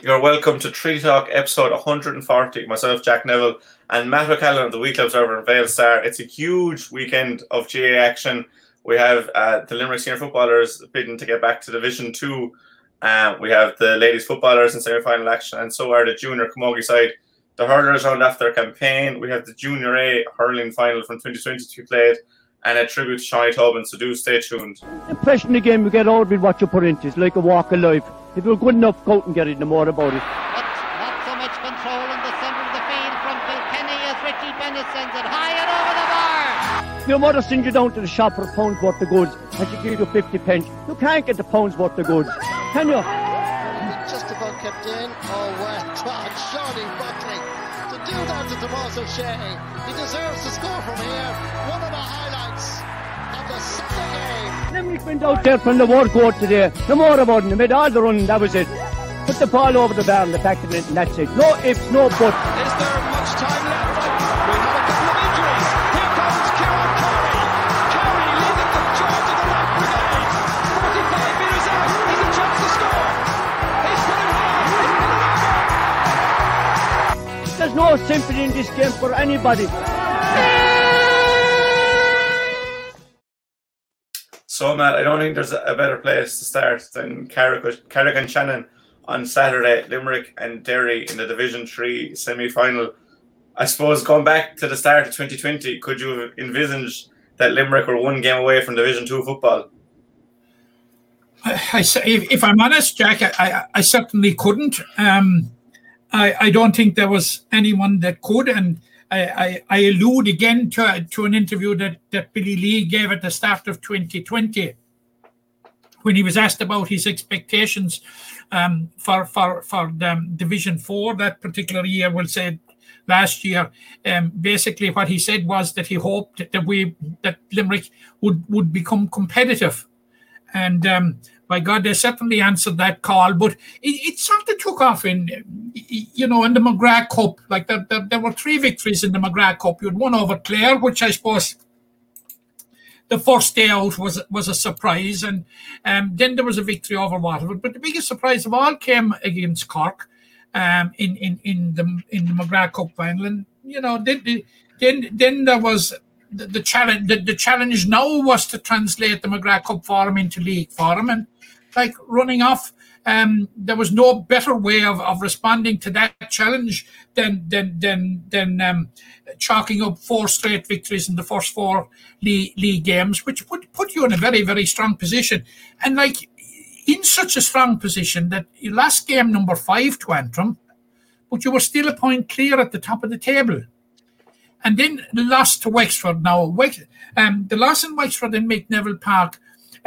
You're welcome to Tree Talk episode 140. Myself, Jack Neville, and Matt O'Callaghan of the Weekly Observer and Vale Star. It's a huge weekend of GA action. We have uh, the Limerick senior footballers bidding to get back to Division 2. Uh, we have the ladies footballers in semi final action, and so are the junior Camogie side. The hurlers round after their campaign. We have the Junior A hurling final from 2020 to be played, and a tribute to Shawnee Tobin. So do stay tuned. The impression you get out with what you put into. It's like a walk of life. If you're good enough, go out and get it, no more about it. But not so much control in the centre of the field from Kilkenny as Richie Bennett sends it high and over the bar. Your mother sends you down to the shop for a pound's worth of goods and she gives you 50 pence. You can't get the pound's worth of goods, can you? just about kept in. Oh, well done, Shawnee Buckley. To do that to Tomas O'Shea, he deserves to score from here. One Limerick went out there from the word go today. No more about it. They made all the running, that was it. Put the ball over the bar and the back of it, and that's it. No ifs, no buts. Is there much time left? We have a couple of injuries. Here comes Kieran Carey. Carey leading the charge of the right brigade. 45 metres out. He's a chance to score. He's put it high. There's no sympathy in this game for anybody. So, Matt, I don't think there's a better place to start than Carrick, Carrick-on-Shannon on Saturday, Limerick and Derry in the Division 3 semi final. I suppose going back to the start of 2020, could you have envisaged that Limerick were one game away from Division 2 football? I, I if, I'm honest, Jack, I, I, certainly couldn't. Um, I, I don't think there was anyone that could, and I, I, allude again to, to an interview that, that Billy Lee gave at the start of 2020 when he was asked about his expectations um, for for for um, Division Four that particular year. We'll say last year. Um, basically, what he said was that he hoped that we that Limerick would would become competitive, and um, by God, they certainly answered that call. But it, it sort of took off in you know in the McGrath Cup. Like there, there, there were three victories in the McGrath Cup. You had one over Clare, which I suppose the first day out was was a surprise, and um, then there was a victory over Waterford. But the biggest surprise of all came against Cork um, in in in the in the McGrath Cup final. And you know, then then then there was the, the challenge. The, the challenge now was to translate the McGrath Cup form into league form, and like running off. Um, there was no better way of, of responding to that challenge than than than than um, chalking up four straight victories in the first four league, league games, which put put you in a very very strong position, and like in such a strong position that you last game number five to Antrim, but you were still a point clear at the top of the table. And then the loss to Wexford. Now, Wex- um, the loss in Wexford in McNeville Park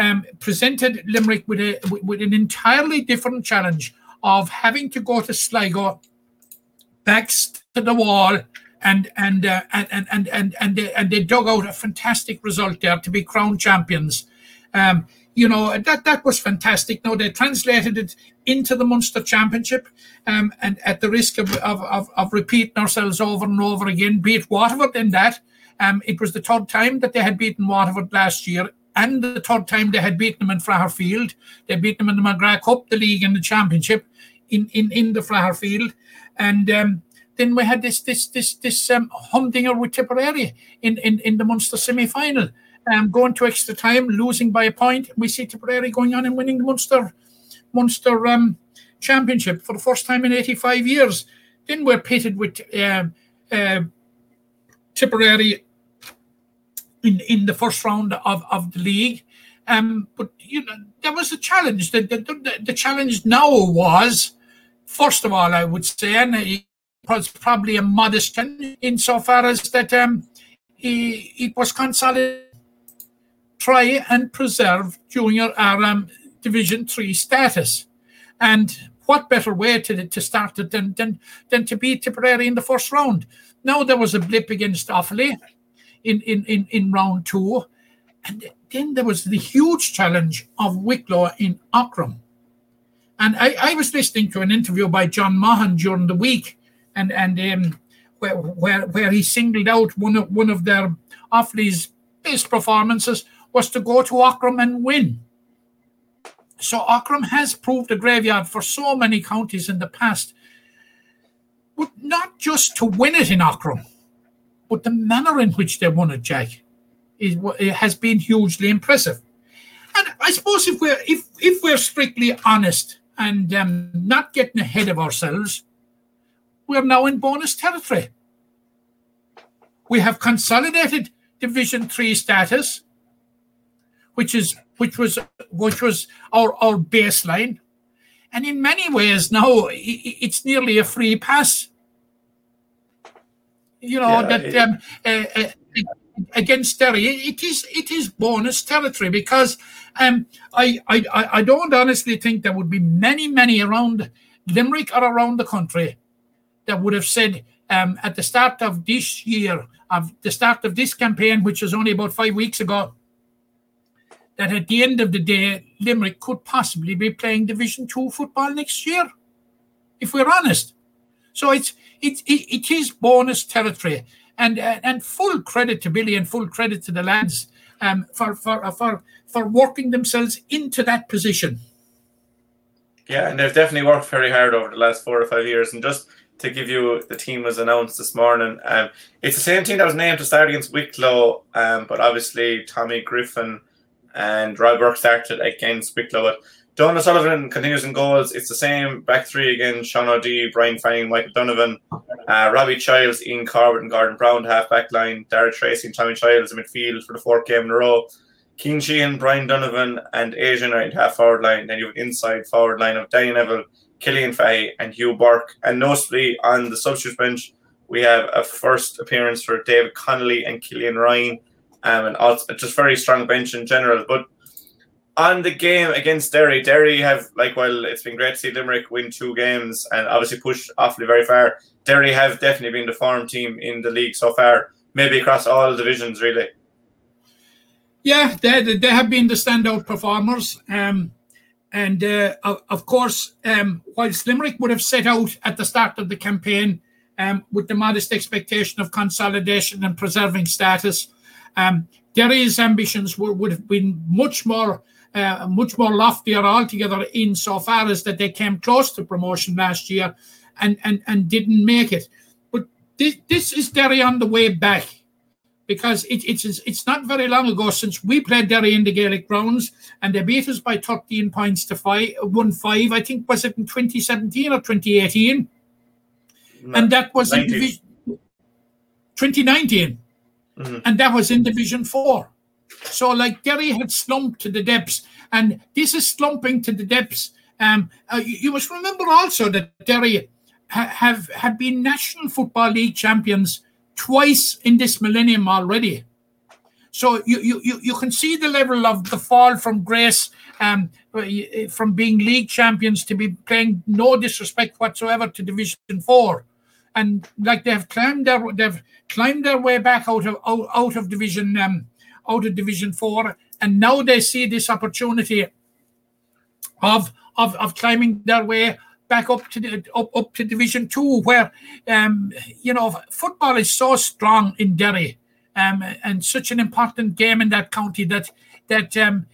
um, presented Limerick with a with- an entirely different challenge of having to go to Sligo, backs to the wall, and and uh, and and and and and they, and they dug out a fantastic result there to be crowned champions. Um, you know that that was fantastic. Now they translated it into the Munster Championship, um, and at the risk of, of of of repeating ourselves over and over again, beat Waterford in that. Um, it was the third time that they had beaten Waterford last year, and the third time they had beaten them in Fraher Field. They beat them in the McGrath Cup, the league, and the championship in in in the Field, and. Um, then we had this this this this um, humdinger with Tipperary in, in, in the Munster semi final, um, going to extra time, losing by a point. We see Tipperary going on and winning the Munster Munster um, championship for the first time in 85 years. Then we're pitted with um uh, Tipperary in, in the first round of, of the league. Um, but you know there was a challenge. The, the, the, the challenge now was, first of all, I would say, and it was probably a modest challenge insofar as that um, he it was consolidated try and preserve junior or um, Division Three status. And what better way to, to start it than, than, than to beat Tipperary in the first round? Now there was a blip against Offaly in, in, in, in round two. And then there was the huge challenge of Wicklow in Aughrim. And I, I was listening to an interview by John Maughan during the week, and and um, where, where where he singled out one of one of their Offaly's best performances was to go to Aughrim and win. so Aughrim has proved a graveyard for so many counties in the past, but not just to win it in Aughrim, but the manner in which they won it, Jack, is it has been hugely impressive. And I suppose if we're if if we're strictly honest and um, not getting ahead of ourselves, we're now in bonus territory. We have consolidated Division Three status, which is which was which was our, our baseline, and in many ways now it's nearly a free pass. You know Yeah, that it- um, uh, uh, against Derry, it is it is bonus territory because um, I, I I don't honestly think there would be many many around Limerick or around the country that would have said um, at the start of this year, of the start of this campaign, which was only about five weeks ago, that at the end of the day, Limerick could possibly be playing Division Two football next year, if we're honest. So it's it it, it is bonus territory, and uh, and full credit to Billy and full credit to the lads um, for for for for working themselves into that position. Yeah, and they've definitely worked very hard over the last four or five years. And just to give you, the team was announced this morning. Um, it's the same team that was named to start against Wicklow, um, but obviously Tommy Griffin and Roy Burke started against Wicklow. But Donal Sullivan continues in goals. It's the same back three again: Sean O'Dea, Brian Fanning, Michael Donovan, uh, Robbie Childs, Ian Corbett, and Gordon Brown, half back line. Dara Tracy and Tommy Childs in midfield for the fourth game in a row. Cian Sheehan, Brian Donovan, and Asian in half forward line. Then you have inside forward line of Danny Neville, Killian Fahey, and Hugh Burke. And notably on the substitute bench, we have a first appearance for David Connolly and Killian Ryan. Um, and also just very strong bench in general. But on the game against Derry, Derry have like while it's been great to see Limerick win two games and obviously push Offaly very far. Derry have definitely been the form team in the league so far, maybe across all divisions really. Yeah, they, they have been the standout performers. Um, and uh, of, course, um, whilst Limerick would have set out at the start of the campaign um, with the modest expectation of consolidation and preserving status, um, Derry's ambitions would, would have been much more, uh, much more loftier altogether, insofar as that they came close to promotion last year, and and and didn't make it. But this, this is Derry on the way back because it, it's it's not very long ago since we played Derry in the Gaelic grounds and they beat us by 13 points to five, one five. I think was it in 2017 or 2018, and that was in 19. division 2019, Mhm. and that was in Division Four. So like Derry had slumped to the depths, and this is slumping to the depths. Um, uh, you, you must remember also that Derry ha- have have been National Football League champions twice in this millennium already. So you you you, can see the level of the fall from grace, um, from being league champions to be playing no disrespect whatsoever to Division Four, and like they've climbed their they've climbed their way back out of out, out of Division um, out of Division Four, and now they see this opportunity of of of climbing their way back up to the up up to Division Two, where um you know football is so strong in Derry, um and such an important game in that county that that um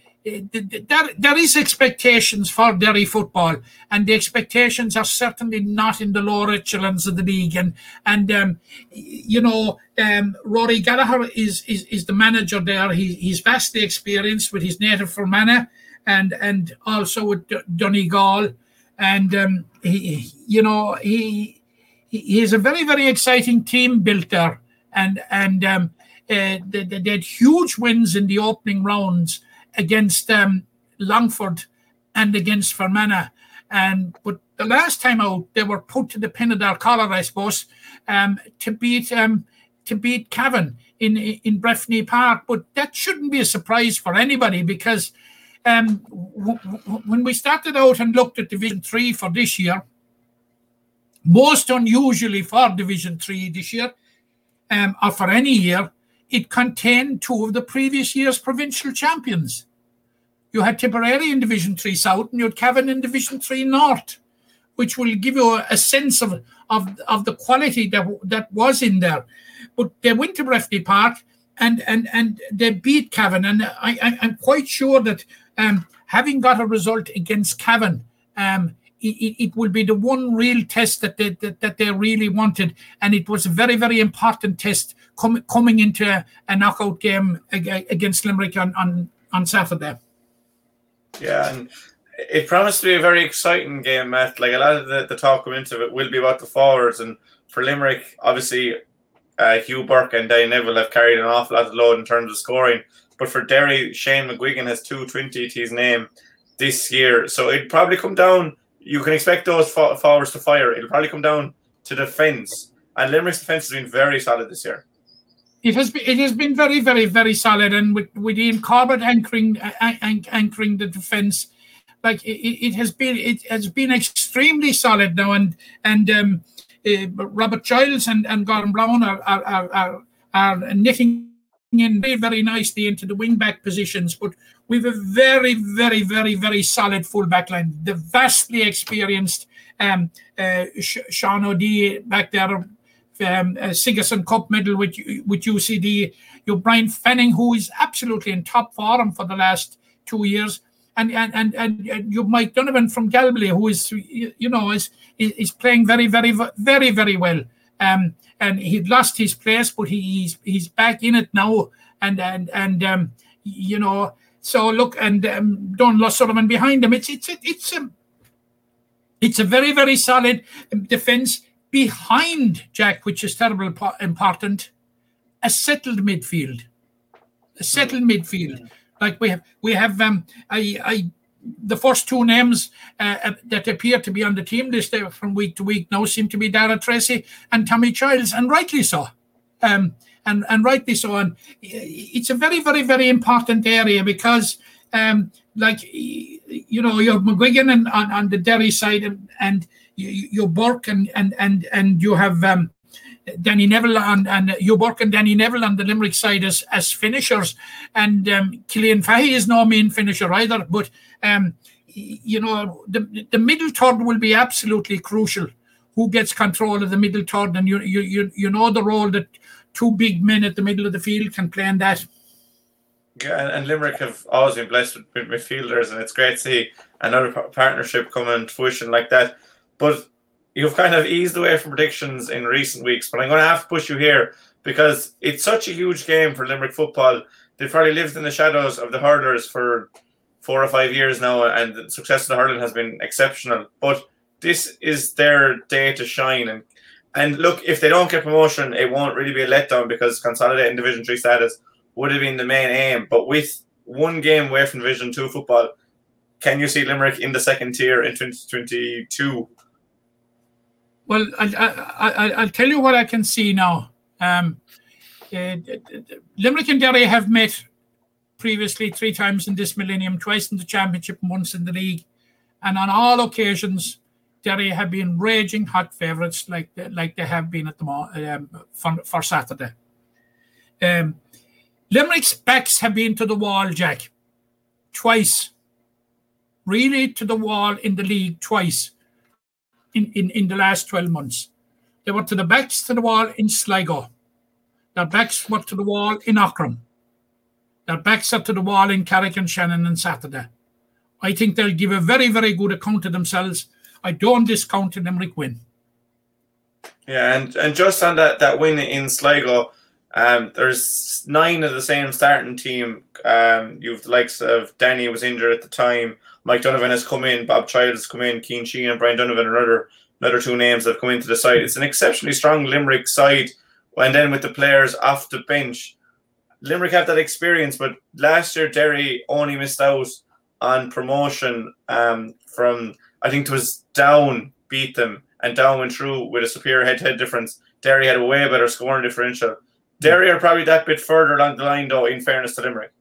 there, there is expectations for Derry football, and the expectations are certainly not in the lower echelons of the league. And and um, you know, um, Rory Gallagher is, is is the manager there. He, he's vastly experienced with his native Fermanagh and and also with D- Donegal, and um, he you know he he- he's a very very exciting team builder, and and um, uh, they they had huge wins in the opening rounds against um, Longford and against Fermanagh. And but the last time out, they were put to the pin of their collar, I suppose, um, to beat um, to beat Cavan in in Breffni Park. But that shouldn't be a surprise for anybody because um, w- w- when we started out and looked at Division Three for this year, most unusually for Division Three this year, um, or for any year, it contained two of the previous year's provincial champions. You had Tipperary in Division Three South, and you had Cavan in Division Three North, which will give you a, sense of, of of the quality that that was in there. But they went to Breffni Park, and and and they beat Cavan, and I, I am quite sure that um, having got a result against Cavan, um, it, it, will be the one real test that they that, that, they really wanted, and it was a very very important test com- coming into a, knockout game against Limerick on on, on Saturday. Yeah, and it promised to be a very exciting game, Matt. Like a lot of the, the talk coming into it will be about the forwards, and for Limerick, obviously uh, Hugh Burke and Danny Neville have carried an awful lot of load in terms of scoring. But for Derry, Shane McGuigan has 220 to his name this year. So it'd probably come down, you can expect those forwards to fire. It'll probably come down to defence. And Limerick's defence has been very solid this year. It has been, it has been very, very, very solid. And with, with Ian Corbett anchoring, anchoring the defence, like it, it, has been, it has been extremely solid now. And, and, um, uh, Robert Giles and, and Gordon Brown are, are, are, are knitting in very, very nicely into the wing back positions, but we've a very, very, very, very solid full back line. The vastly experienced um, uh, Sean O'Dea back there, um, uh, Sigerson Cup medal with with UCD. You Brian Fanning, who is absolutely in top form for the last two years, and and and, and you Mike Donovan from Galway, who is you know is is playing very, very, very, very well. Um, and he'd lost his place, but he, he's he's back in it now. And and and um, you know, so look, and um, Don Sullivan behind him. It's it's it's a it's a very very solid defense behind Jack, which is terribly important. A settled midfield, a settled midfield. Like we have we have um I I the first two names uh, uh, that appear to be on the team list from week to week now seem to be Dara Tracy and Tommy Childs, and rightly so. Um, and, and rightly so. And it's a very, very, very important area because, um, like, you know, you're McGuigan and, on, on the Derry side, and, and you, are Burke, and, and, and, and you have um, Danny Neville and, and Hugh Burke and Danny Neville on the Limerick side as, as finishers. And um, Killian Fahy is no main finisher either. But, um, you know, the, the middle third will be absolutely crucial. Who gets control of the middle third? And you, you, you, you know the role that two big men at the middle of the field can play in that. Yeah, and Limerick have always been blessed with midfielders, and it's great to see another partnership come to fruition like that. But you've kind of eased away from predictions in recent weeks, but I'm going to have to push you here because it's such a huge game for Limerick football. They've probably lived in the shadows of the hurlers for four or five years now, and the success of the hurling has been exceptional. But this is their day to shine. And and look, if they don't get promotion, it won't really be a letdown because consolidating Division Three status would have been the main aim. But with one game away from Division Two football, can you see Limerick in the second tier in 2022? Well, I, will tell you what I can see now. Um, uh, Limerick and Derry have met previously three times in this millennium, twice in the championship and once in the league. And on all occasions, Derry have been raging hot favourites like like they have been at the um, for, for Saturday. Um, Limerick's backs have been to the wall, Jack, twice. Really to the wall in the league twice in, in, in the last 12 months. They were to the backs to the wall in Sligo. Their backs were to the wall in Aughrim. Their backs are to the wall in Carrick-on-Shannon on Saturday. I think they'll give a very, very good account of themselves. I don't discount them Limerick win. Yeah, and, and just on that, that win in Sligo, um, there's nine of the same starting team. Um, you've the likes of Danny was injured at the time. Mike Donovan has come in, Bob Child has come in, Cian Sheehan and Brian Donovan, another another two names that have come into the side. It's an exceptionally strong Limerick side. And then with the players off the bench, Limerick have that experience. But last year, Derry only missed out on promotion um, from I think it was Down beat them, and Down went through with a superior head-to-head difference. Derry had a way better scoring differential. Derry are probably that bit further along the line, though. In fairness to Limerick,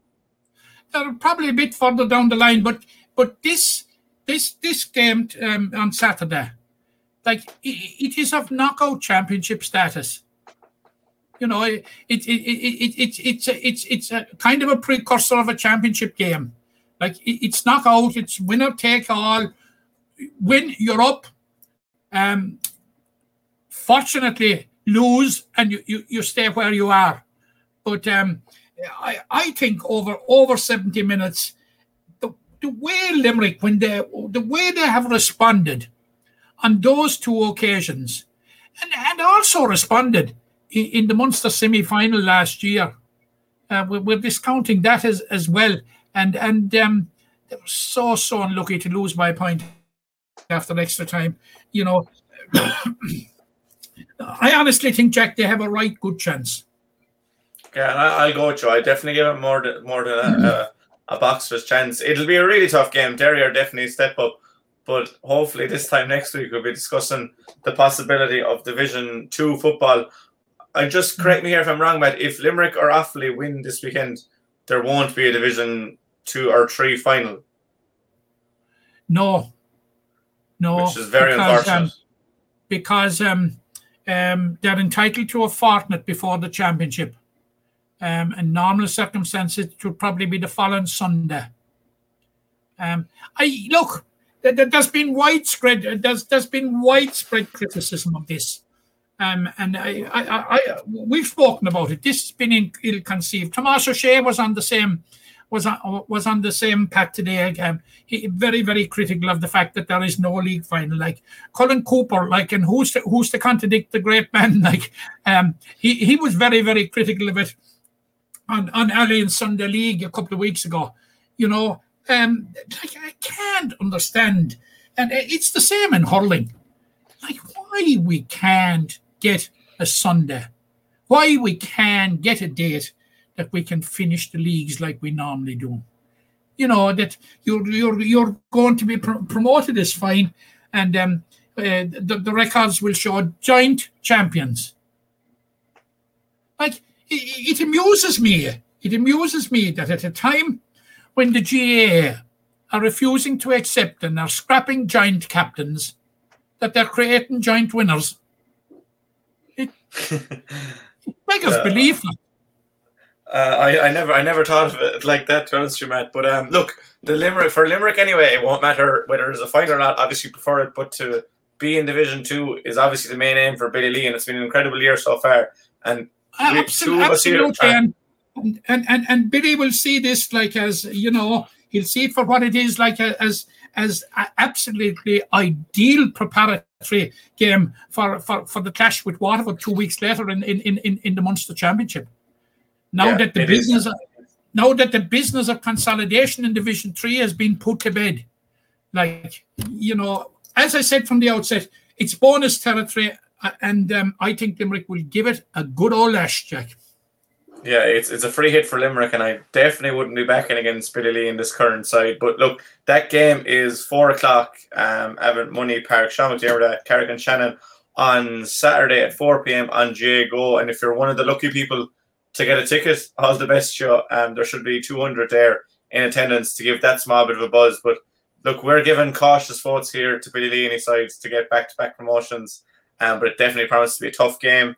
they're probably a bit further down the line, but but this this this game um, on Saturday, like it, it is of knockout championship status. You know, it it it, it, it it's a, it's it's a kind of a precursor of a championship game. Like it, it's knockout, it's winner take all. Win, you're up. Um, fortunately, lose and you, you, you stay where you are. but um, I, I think over over 70 minutes, the, way Limerick, when they the way they have responded on those two occasions, and, and also responded in, in the Munster semi-final last year. Uh, we're, we're discounting that as, as well. And and um, they were so so unlucky to lose by a point after extra time. You know, I honestly think Jack they have a right good chance. Yeah, I, I'll go with you. I definitely give it more than more than a, a, boxer's chance. It'll be a really tough game. Derry are definitely a step up, but hopefully this time next week we'll be discussing the possibility of Division Two football. I just correct me here if I'm wrong, but if Limerick or Offaly win this weekend, there won't be a Division Two or Three final, No, no, which is very because, unfortunate. um, because um, um, they're entitled to a fortnight before the championship. Um, in normal circumstances, it would probably be the following Sunday. Um, I look. there- there- There's been widespread. uh, There's there's been widespread criticism of this, um, and I, I, I, we've spoken about it. This has been ill-conceived. Tomas O'Shea was on the same was on, was on the same path today again. He very very critical of the fact that there is no league final. Like Colm Cooper, like and who's to, who's to contradict the great man? Like um, he he was very very critical of it on on Allianz Sunday League a couple of weeks ago. You know, um, like I can't understand, and it's the same in hurling. Like why we can't get a Sunday, why we can't get a date that we can finish the leagues like we normally do. You know that you're you're you're going to be pr- promoted is fine, and um, uh, the the records will show joint champions. Like it, it amuses me. It amuses me that at a time when the GAA are refusing to accept and are scrapping giant captains, that they're creating giant winners. It, it beggars Yeah. belief. Uh, I, I never I never thought of it like that, to be honest with you, Matt. But um, look, the Limerick for Limerick anyway, it won't matter whether there's a fight or not. Obviously, prefer it, but to be in Division Two is obviously the main aim for Billy Lee, and it's been an incredible year so far. And Absolutely, two of us here absolutely. And, and and and Billy will see this like as you know he'll see it for what it is like a, as as absolutely ideal preparatory game for, for, for the clash with Waterford two weeks later in in, in, in- the Munster Championship. Now Yeah, that the business of, now that the business of consolidation in Division Three has been put to bed, like you know, as I said from the outset, it's bonus territory, uh, and um, I think Limerick will give it a good old lash, Jack. Yeah, it's it's a free hit for Limerick, and I definitely wouldn't be backing against Billy in this current side. But look, that game is four o'clock. Um, Evan Money Park, Sean McDermott, Carrick-on-Shannon on Saturday at four pm on Jay Go. And if you're one of the lucky people to get a ticket, all the best show. Um, there should be two hundred there in attendance to give that small bit of a buzz. But look, we're giving cautious votes here to Billy his sides to get back to back promotions. Um, but it definitely promises to be a tough game.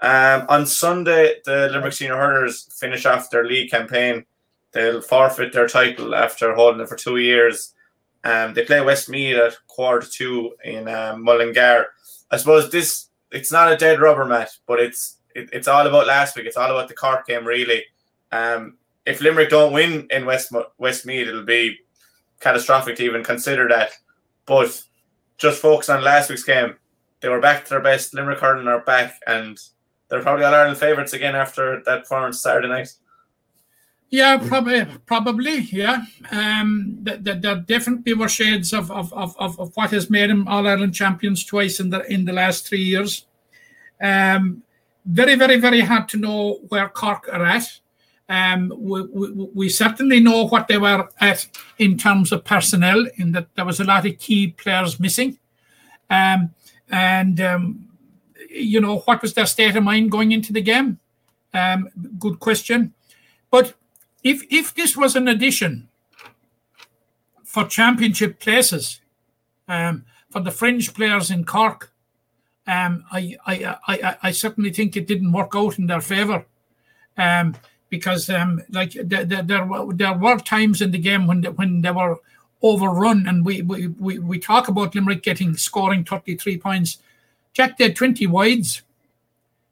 Um, on Sunday, the Limerick Senior Hurlers finish off their league campaign. They'll forfeit their title after holding it for two years. Um, they play Westmeath at quarter two in um, Mullingar. I suppose this it's not a dead rubber match, but it's it, it's all about last week. It's all about the Cork game, really. Um, if Limerick don't win in West Westmeath, it'll be catastrophic to even consider that. But just focus on last week's game. They were back to their best. Limerick hurling are back, and they're probably all Ireland favourites again after that performance Saturday night. Yeah, probably, probably, yeah. Um, th- th- there definitely were shades of, of, of, of of what has made them All Ireland champions twice in the in the last three years. Um, very, very, very hard to know where Cork are at. Um, we, we, we certainly know what they were at in terms of personnel, in that there was a lot of key players missing. Um, and um, you know, what was their state of mind going into the game? Um, good question. But if if this was an addition for championship places, um, for the fringe players in Cork, um, I, I, I, I- certainly think it didn't work out in their favour. Um, because um, like there, there, there, were, there were times in the game when they, when they were overrun, and we, we, we, we talk about Limerick getting scoring 33 points. Jack, did 20 wides.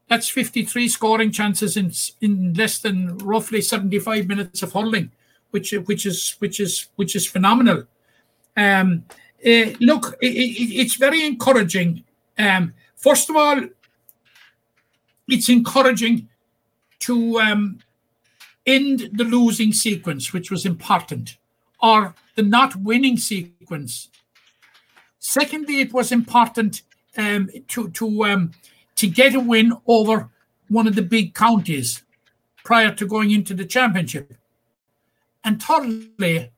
That's 53 scoring chances in in less than roughly 75 minutes of hurling, which which is which is which is phenomenal. Um, uh, look, it, it, it's very encouraging. Um, first of all, it's encouraging to um, end the losing sequence, which was important, or the not winning sequence. Secondly, it was important um, to to um, to get a win over one of the big counties prior to going into the championship. And thirdly,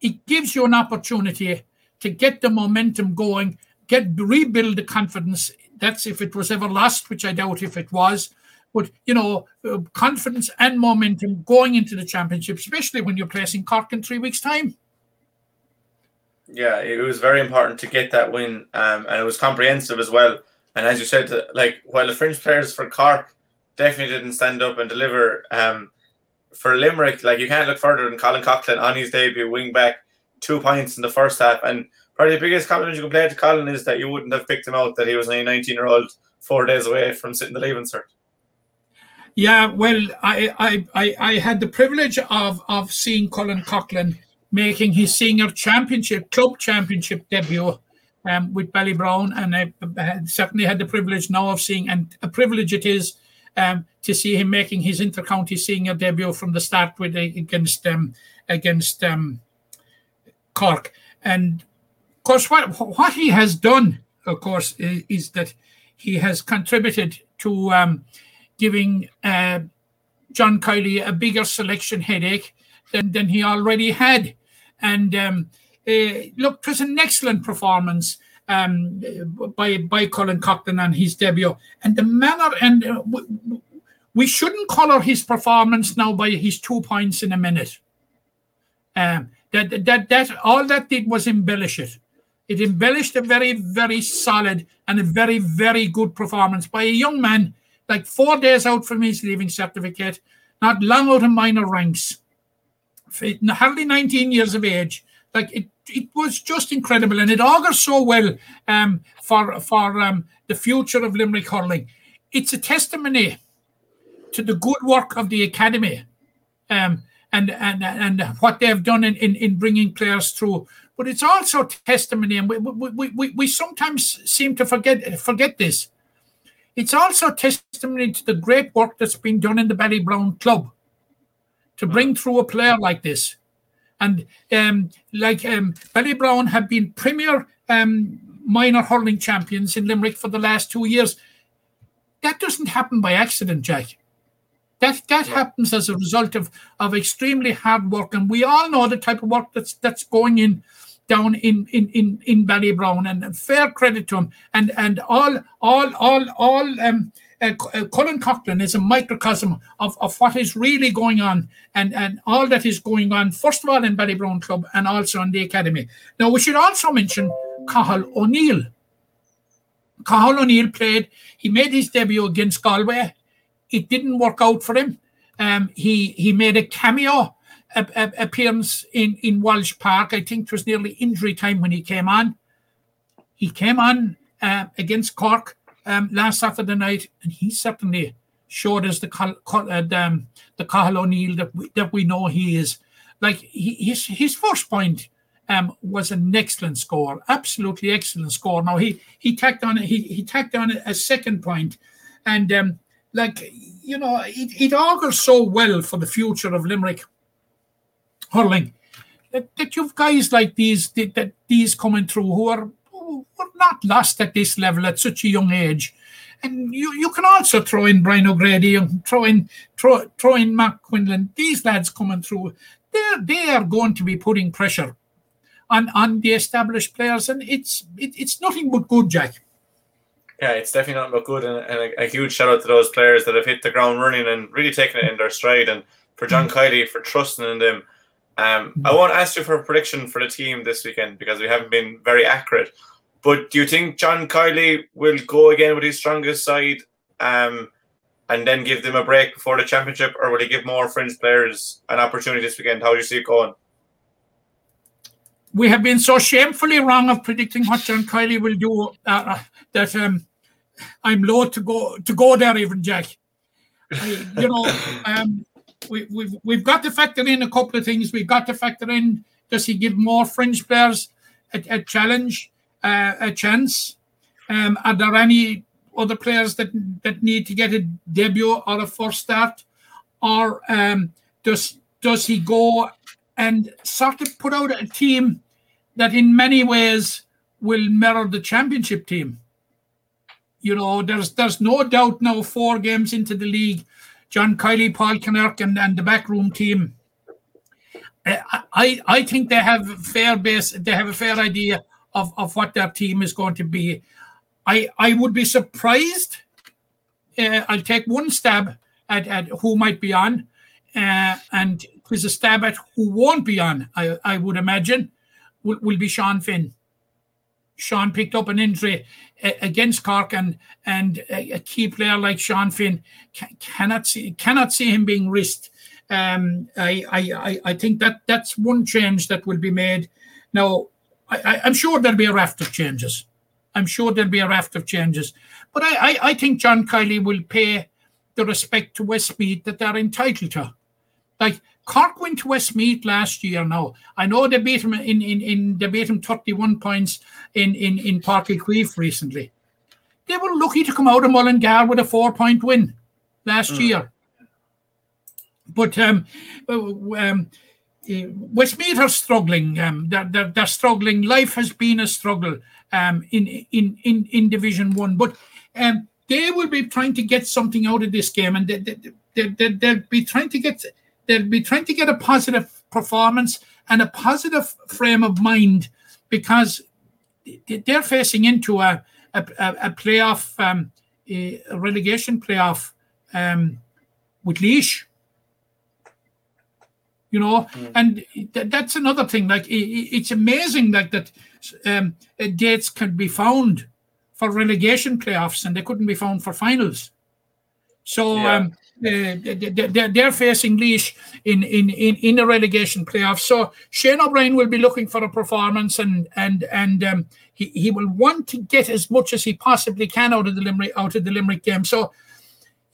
it gives you an opportunity to get the momentum going, get rebuild the confidence. That's if it was ever lost, which I doubt if it was. But you know, uh, confidence and momentum going into the championship, especially when you're placing Cork in three weeks' time. Yeah, it was very important to get that win, um, and it was comprehensive as well. And as you said, like while the fringe players for Cork definitely didn't stand up and deliver, um, for Limerick, like you can't look further than Colin Coughlan on his debut, wing back, two points in the first half. And probably the biggest compliment you can play to Colin is that you wouldn't have picked him out, that he was a 19 year old four days away from sitting the leaving cert. Yeah, well, I, I, I, I had the privilege of, of seeing Colin Coughlan making his senior championship, club championship debut um, with Ballybrown, and I, certainly had the privilege now of seeing, and a privilege it is um, to see him making his inter-county senior debut from the start with against um, against um, Cork. And of course, what what he has done, of course, is, is that he has contributed to um, giving uh, John Kiely a bigger selection headache than, than he already had. And um, uh, look, it was an excellent performance um, by by Colin Coughlan on his debut, and the manner and uh, we shouldn't color his performance now by his two points in a minute. Um, that that that all that did was embellish it. It embellished a very very solid and a very very good performance by a young man like four days out from his leaving certificate, not long out of minor ranks, hardly 19 years of age. Like it, it was just incredible, and it augurs so well um, for for um, the future of Limerick hurling. It's a testimony to the good work of the academy, um, and and and what they've done in, in, in bringing players through. But it's also testimony, and we, we, we, we sometimes seem to forget forget this. It's also testimony to the great work that's been done in the Ballybrown club to bring through a player like this. And um, like um, Ballybrown have been premier um, minor hurling champions in Limerick for the last two years. That doesn't happen by accident, Jack. That that happens as a result of of extremely hard work, and we all know the type of work that's that's going in down in in in in Ballybrown, and fair credit to him. And and all all all all um, uh, uh, Colin Coughlan is a microcosm of, of what is really going on and, and all that is going on, first of all, in Ballybrown Club and also in the Academy. Now, we should also mention Cathal O'Neill. Cathal O'Neill played, he made his debut against Galway. It didn't work out for him. Um, he, he made a cameo appearance in, in Walsh Park. I think it was nearly injury time when he came on. He came on uh, against Cork um, last Saturday night, and he certainly showed us the uh, um, the Cathal O'Neill that we, that we know he is. Like he, his his first point um, was an excellent score, absolutely excellent score. Now he he tacked on he he tacked on a second point, and um, like you know it, it augurs so well for the future of Limerick hurling that, that you've guys like these that, that these coming through who are we're not lost at this level at such a young age. And you, you can also throw in Brian O'Grady and throw in throw, throw in Mark Quinlan. These lads coming through, they're they are going to be putting pressure on on the established players, and it's it, it's nothing but good, Jack. Yeah, it's definitely not but good, and, and a, a, huge shout out to those players that have hit the ground running and really taken it in their stride, and for John mm. Kiely for trusting in them. Um, I won't ask you for a prediction for the team this weekend because we haven't been very accurate. But do you think John Kiely will go again with his strongest side um, and then give them a break before the championship, or will he give more fringe players an opportunity this weekend? How do you see it going? We have been so shamefully wrong of predicting what John Kiely will do uh, uh that um, I'm loath to go to go there even, Jack. I, you know, um, we, we've we've got to factor in a couple of things. We've got to factor in does he give more fringe players a, a challenge, uh, a chance? Um, are there any other players that that need to get a debut or a first start, or um, does does he go and sort of put out a team that in many ways will mirror the championship team? You know, there's there's no doubt now. Four games into the league, John Kiely, Paul Kinnerk, and, and the backroom team. Uh, I I think they have a fair base. They have a fair idea of, of what their team is going to be. I I would be surprised. Uh, I'll take one stab at, at who might be on, uh, and there's a stab at who won't be on. I I would imagine will, will be Sean Finn. Sean picked up an injury against Cork, and and a key player like Sean Finn cannot see cannot see him being risked. Um, I, I I think that that's one change that will be made. Now, I, am sure there'll be a raft of changes. I'm sure there'll be a raft of changes, but I I, I think John Kiely will pay the respect to Westmeath that they're entitled to. Like Cork went to Westmeath last year now. I know they beat him in, in, in they beat him 31 points in, in, in Páirc Uí recently. They were lucky to come out of Mullingar with a four point win last mm. year. But um, uh, um, Westmeath are struggling. Um, they're, they're, they're, struggling. Life has been a struggle um, in, in, in, in Division One. But um, they will be trying to get something out of this game and they, they, they, they, they'll be trying to get they'll be trying to get a positive performance and a positive frame of mind because they're facing into a a, a playoff um, a relegation playoff um, with Laois. You know, mm. and th- that's another thing. Like it, it's amazing, like that um, dates can be found for relegation playoffs, and they couldn't be found for finals. So yeah. um, they're, they're facing Laois in, in, in, in a relegation playoff. So Shane O'Brien will be looking for a performance and and and um, he, he will want to get as much as he possibly can out of the Limerick out of the Limerick game. So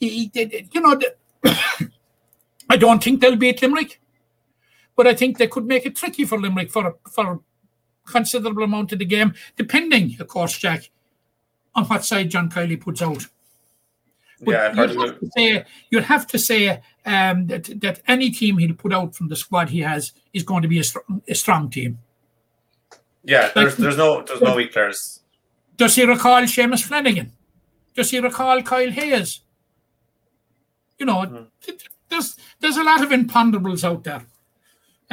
he, you know, I don't think they'll beat Limerick, but I think they could make it tricky for Limerick for for a considerable amount of the game, depending, of course, Jack, on what side John Kiely puts out. But yeah, you'd have, to say, you'd have to say um, that that any team he'll put out from the squad he has is going to be a, strong, a strong team. Yeah, there's like, there's no there's no weak players. Does he recall Seamus Flanagan? Does he recall Kyle Hayes? You know, mm-hmm. there's there's a lot of imponderables out there.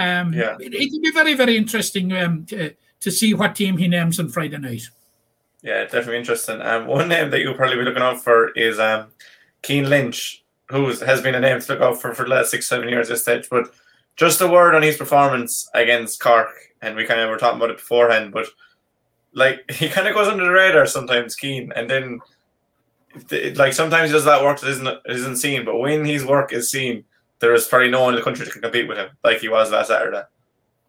Um, yeah, it, will be very very interesting um, to, to see what team he names on Friday night. Yeah, definitely interesting. Um, one name that you'll probably be looking out for is um, Cian Lynch, who has been a name to look out for for the last six, seven years at this stage. But just a word on his performance against Cork, and we kind of were talking about it beforehand, but like he kind of goes under the radar sometimes, Cian, and then like sometimes he does that work that isn't isn't seen, but when his work is seen, there is probably no one in the country that can compete with him like he was last Saturday.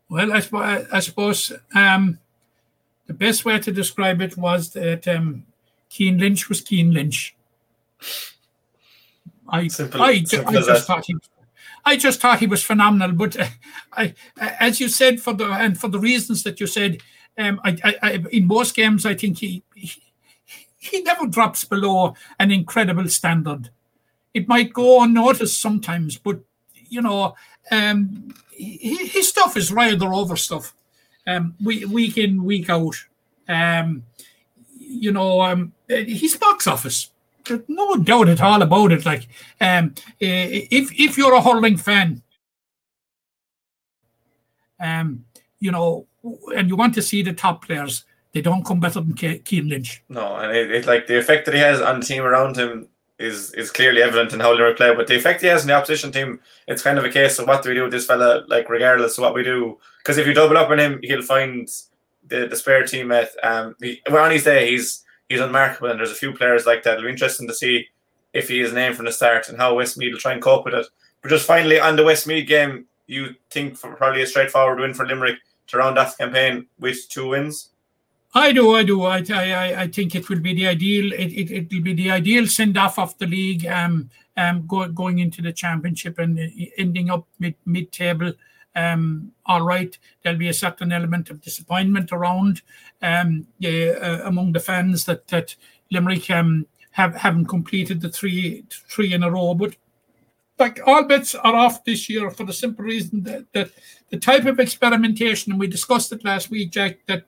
Well, I, I suppose um, the best way to describe it was that um, Cian Lynch was Cian Lynch. I, simple, I, simple I just thought he, I just thought he was phenomenal. But uh, I, as you said, for the and for the reasons that you said, um, I, I, I, in most games, I think he, he he never drops below an incredible standard. It might go unnoticed sometimes, but you know, um, his stuff is rather over stuff um, week, week in, week out. Um, you know, um, he's box office. No doubt at all about it. Like, um, if if you're a hurling fan, um, you know, and you want to see the top players, they don't come better than Cian Lynch. No, and it, it, like the effect that he has on the team around him is is clearly evident in how Limerick play. But the effect he has in the opposition team, it's kind of a case of what do we do with this fella, like regardless of what we do. Because if you double up on him, he'll find the, the spare team at um he, well, on his day he's he's unmarkable and there's a few players like that. It'll be interesting to see if he is named from the start and how Westmeath will try and cope with it. But just finally on the Westmeath game, you think probably a straightforward win for Limerick to round off the campaign with two wins? I do, I do. I, I, I think it will be the ideal. It, it, it will be the ideal send off of the league. Um, um, go, going into the championship and uh, ending up mid mid table. Um, all right, there'll be a certain element of disappointment around um, yeah, uh, among the fans that that Limerick um, have haven't completed the three three in a row. But like all bets are off this year for the simple reason that, that the type of experimentation, and we discussed it last week, Jack, that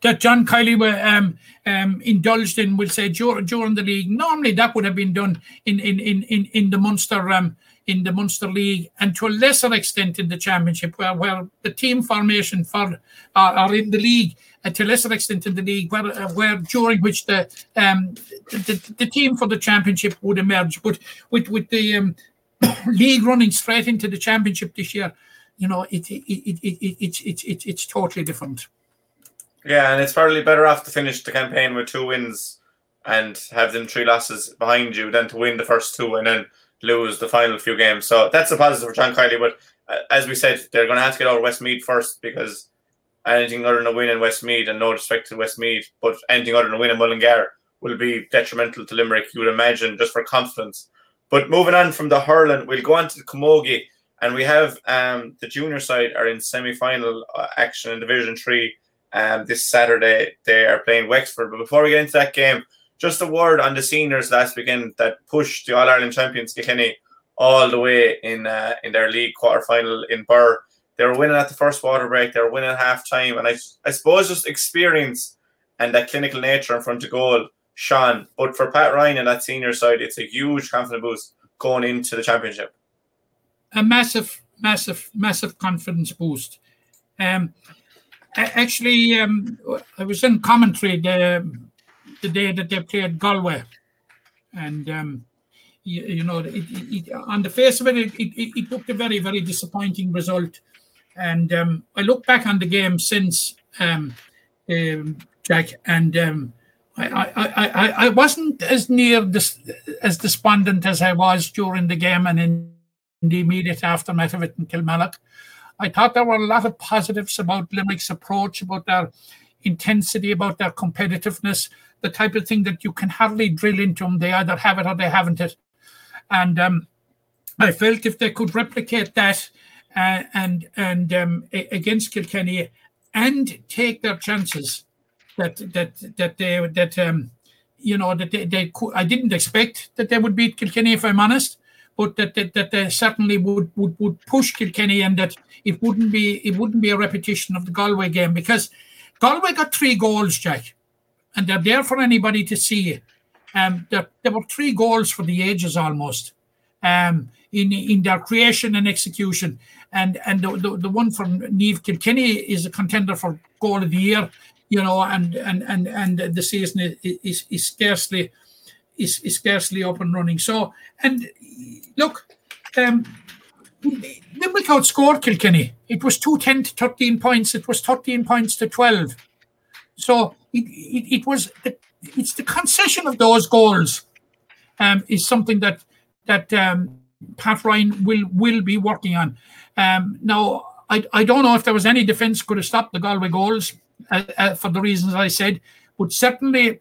that John Kiely were um, um, indulged in, we'll say, during, during the league. Normally, that would have been done in in in in, in the Munster um, in the Munster League, and to a lesser extent in the Championship, where where the team formation for are, are in the league, and to a lesser extent in the league, where uh, where during which the um the, the, team for the Championship would emerge, but with with the um, league running straight into the Championship this year, you know, it it it, it, it it's it's it's totally different. Yeah, and it's probably better off to finish the campaign with two wins and have them three losses behind you than to win the first two and then lose the final few games. So that's a positive for John Kiely. But uh, as we said, they're going to have to get over Westmeath first because anything other than a win in Westmeath, and no respect to Westmeath, but anything other than a win in Mullingar will be detrimental to Limerick, you would imagine, just for confidence. But moving on from the hurling, we'll go on to the Camogie, and we have um, the junior side are in semi final uh, action in Division 3 um, this Saturday. They are playing Wexford. But before we get into that game, just a word on the seniors last weekend that pushed the All Ireland champions Kilkenny all the way in uh, in their league quarter final in Birr. They were winning at the first water break. They were winning at half time, and I I suppose just experience and that clinical nature in front of goal, Sean. But for Pat Ryan and that senior side, it's a huge confidence boost going into the championship. A massive, massive, massive confidence boost. Um, actually, um, I was in commentary the the day that they played Galway, and um, you, you, know, it, it, it, on the face of it, it, looked a very, very disappointing result. And um, I look back on the game since um, um, Jack, and um, I, I, I, I wasn't as near this, as despondent as I was during the game and in the immediate aftermath of it in Kilmallock. I thought there were a lot of positives about Limerick's approach, about their intensity, about their competitiveness, the type of thing that you can hardly drill into them. They either have it or they haven't it. And um, I felt if they could replicate that uh, and and um, against Kilkenny and take their chances, that that that they that um, you know that they, they could. I didn't expect that they would beat Kilkenny, if I'm honest but that, that, that they certainly would, would would push Kilkenny and that it wouldn't be it wouldn't be a repetition of the Galway game because Galway got three goals, Jack, and they're there for anybody to see. Um, there, there were three goals for the ages almost um, in in their creation and execution. And and the, the, the one from Niamh Kilkenny is a contender for goal of the year, you know, and and and and the season is, is, is scarcely is, is scarcely up and running. So and look, um, Limerick outscored Kilkenny. It was 210 to 13 points. It was 13 points to 12. So it, it, it was the, it's the concession of those goals um, is something that that um, Pat Ryan will will be working on. Um, now I, I don't know if there was any defence could have stopped the Galway goals uh, uh, for the reasons I said, but certainly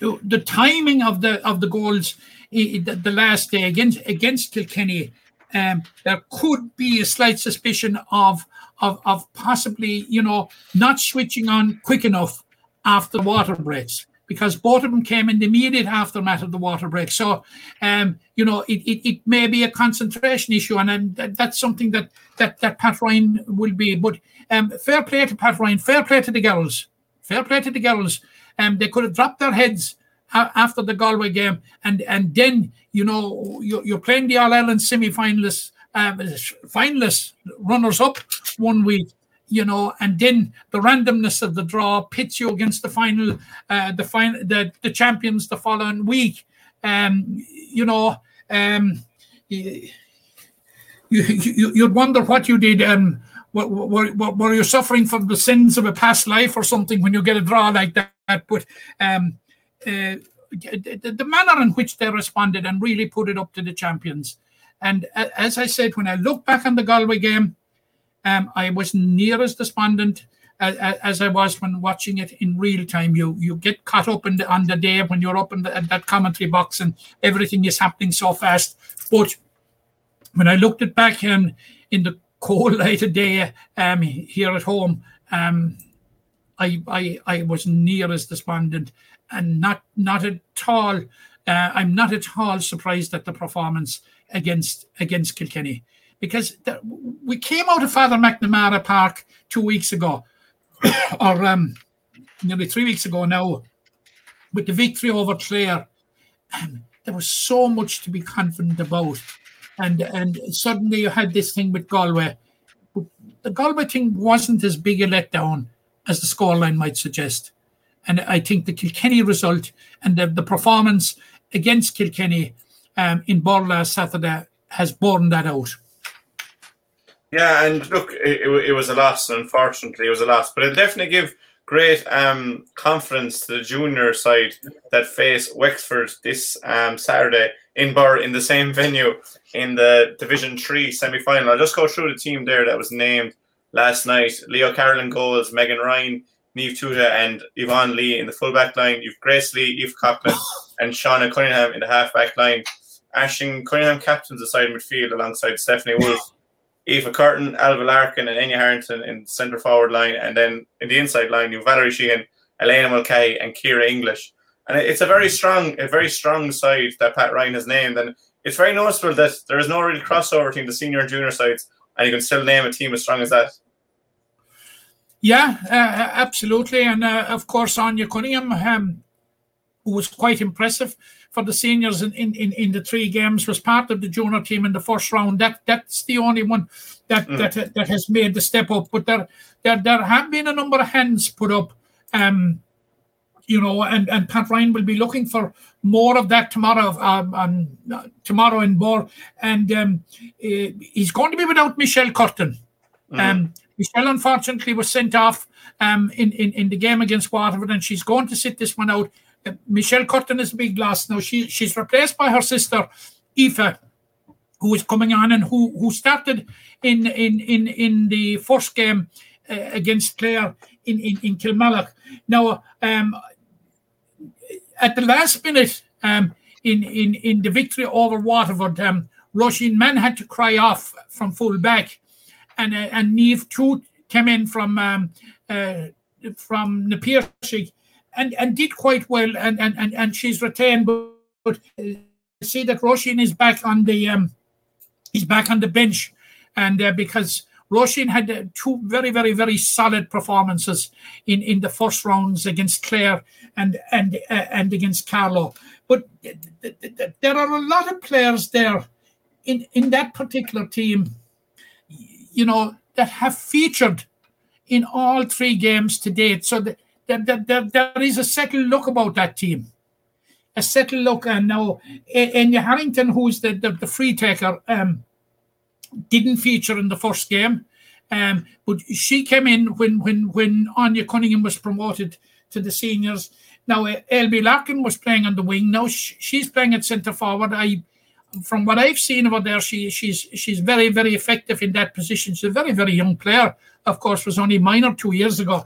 the timing of the of the goals the last day against against Kilkenny, um, there could be a slight suspicion of of of possibly you know not switching on quick enough after the water breaks because both of them came in the immediate aftermath of the water break. So, um, you know, it, it, it may be a concentration issue, and, and that's something that that that Pat Ryan will be. But um, fair play to Pat Ryan, fair play to the girls, fair play to the girls. Um, they could have dropped their heads after the Galway game, and and then you know you're, you're playing the All Ireland semi-finalists, um, finalists, runners up one week, you know, and then the randomness of the draw pits you against the final, uh, the final, the the champions the following week. Um, you know, um, you, you you'd wonder what you did. Um, were, were, were you suffering from the sins of a past life or something when you get a draw like that? But um, uh, the, the manner in which they responded and really put it up to the champions. And as I said, when I look back on the Galway game, um, I was near as despondent as, as I was when watching it in real time. You you get caught up in the, on the day when you're up in the, that commentary box and everything is happening so fast. But when I looked it back in in the cold light of day um, here at home, um, I, I I was near as despondent and not not at all. Uh, I'm not at all surprised at the performance against against Kilkenny because the, we came out of Father McNamara Park two weeks ago, or um, nearly three weeks ago now, with the victory over Clare. And there was so much to be confident about, and and suddenly you had this thing with Galway. The Galway thing wasn't as big a letdown as the scoreline might suggest. And I think the Kilkenny result and the, the performance against Kilkenny um, in Birr last Saturday has borne that out. Yeah, and look, it, it, was a loss. Unfortunately, it was a loss, but it definitely give great um, confidence to the junior side that face Wexford this um, Saturday in Birr in the same venue in the Division Three semi final. I'll just go through the team there that was named last night. Leo Carolyn goals, Megan Ryan, Neve Tuta, and Yvonne Lee in the fullback line. You've Grace Lee, Eve Coughlin, and Shauna Cunningham in the halfback line. Aisling Cunningham captains the side midfield alongside Stephanie Wolf. Eva Curtin, Alva Larkin, and Enya Harrington in centre forward line, and then in the inside line, you have Valerie Sheehan, Elena Mulcahy, and Kira English. And it's a very strong, a very strong side that Pat Ryan has named, and it's very noticeable that there is no real crossover between the senior and junior sides, and you can still name a team as strong as that. Yeah, uh, absolutely, and uh, of course, Anya Cunningham, um, who was quite impressive for the seniors in, in, in, in, the three games, was part of the junior team in the first round. That that's the only one that mm. that that has made the step up. But there there there have been a number of hands put up. Um, you know, and, and Pat Ryan will be looking for more of that tomorrow. Um, um tomorrow in Birr, and um, uh, he's going to be without Michelle Curtin. Mm. Um, Michelle unfortunately was sent off um, in, in in the game against Waterford, and she's going to sit this one out. Michelle Curtin is big loss now. She she's replaced by her sister Aoife, who is coming on and who who started in in in in the first game uh, against Clare in in, in Kilmallock. Now, um, at the last minute, um, in in in the victory over Waterford, um, Roisin Mann had to cry off from full back, and uh, and Neve Toot came in from um, uh, from Piarsaigh and and did quite well, and and and, and she's retained. But, uh, see that Roisin is back on the um, he's back on the bench, and uh, because Roisin had uh, two very very very solid performances in in the first rounds against Clare and and uh, and against Carlow. but th- th- th- there are a lot of players there in in that particular team, you know, that have featured in all three games to date. So that there, there, there is a settled look about that team. A settled look. And now, Enya Harrington, who's the, the, the free taker, um, didn't feature in the first game. Um, but she came in when when when Anya Cunningham was promoted to the seniors. Now LB Larkin was playing on the wing. Now she's playing at centre forward. I, from what I've seen over there, she she's she's very very effective in that position. She's a very very young player. Of course, was only minor two years ago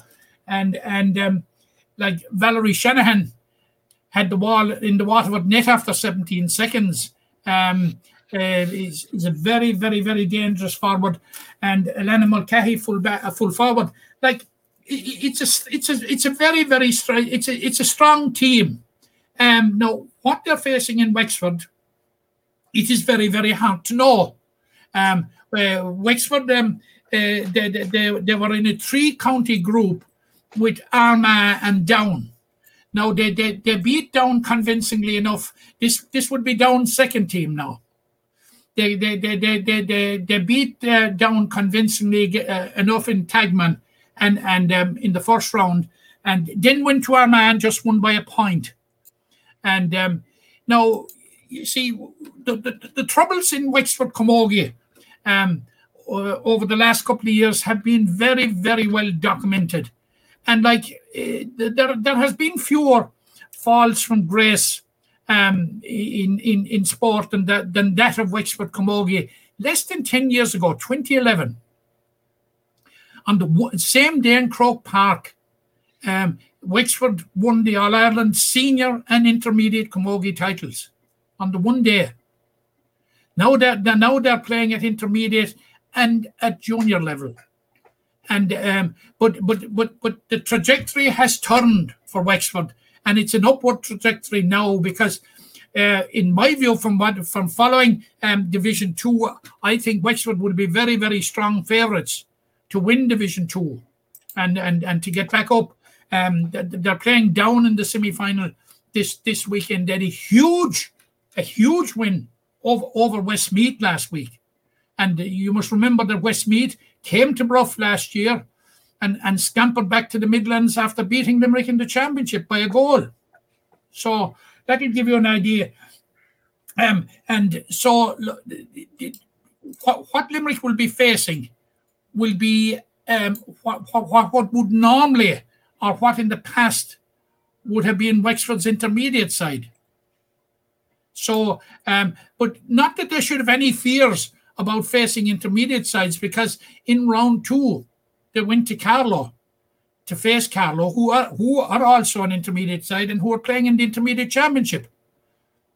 and and um, like Valerie Shanahan had the ball in the Waterford net after 17 seconds. Um, uh, he's, a very, very, very dangerous forward, and Elena Mulcahy full back, full forward. Like it, it's a, it's a, it's a very, very strong. It's a, it's a strong team. Um, now what they're facing in Wexford, it is very, very hard to know. Um, uh, Wexford, um, uh, they, they, they were in a three county group with Armagh and Down. Now they, they they beat Down convincingly enough. This this would be Down second team now. They they they they they, they, they beat uh, Down convincingly uh, enough in Taghmon and and um, in the first round, and then went to Armagh and just won by a point. And um, now you see the, the, the troubles in Wexford Camogie um, over the last couple of years have been very very well documented and like uh, there, there has been fewer falls from grace um, in, in, in sport than that, than that of Wexford Camogie less than 10 years ago, 2011. on the same day in Croke Park, um, Wexford won the All Ireland senior and intermediate camogie titles on the one day. Now they're, they're now they're playing at intermediate and at junior level, and um, but but but but the trajectory has turned for Wexford, and it's an upward trajectory now because. Uh, in my view, from what from following um, Division Two, I think Wexford would be very, very strong favourites to win Division Two, and and and to get back up. Um, they're playing down in the semi-final this this weekend. They had a huge, a huge win over over Westmeath last week, and you must remember that Westmeath came to Bruff last year, and and scampered back to the Midlands after beating Limerick in the championship by a goal. So that'll give you an idea. Um, and so what, what Limerick will be facing will be um, what, what, what would normally or what in the past would have been Wexford's intermediate side. So, um, but not that they should have any fears about facing intermediate sides because in round two, they went to Carlow to face Carlow, who are who are also an intermediate side and who are playing in the intermediate championship.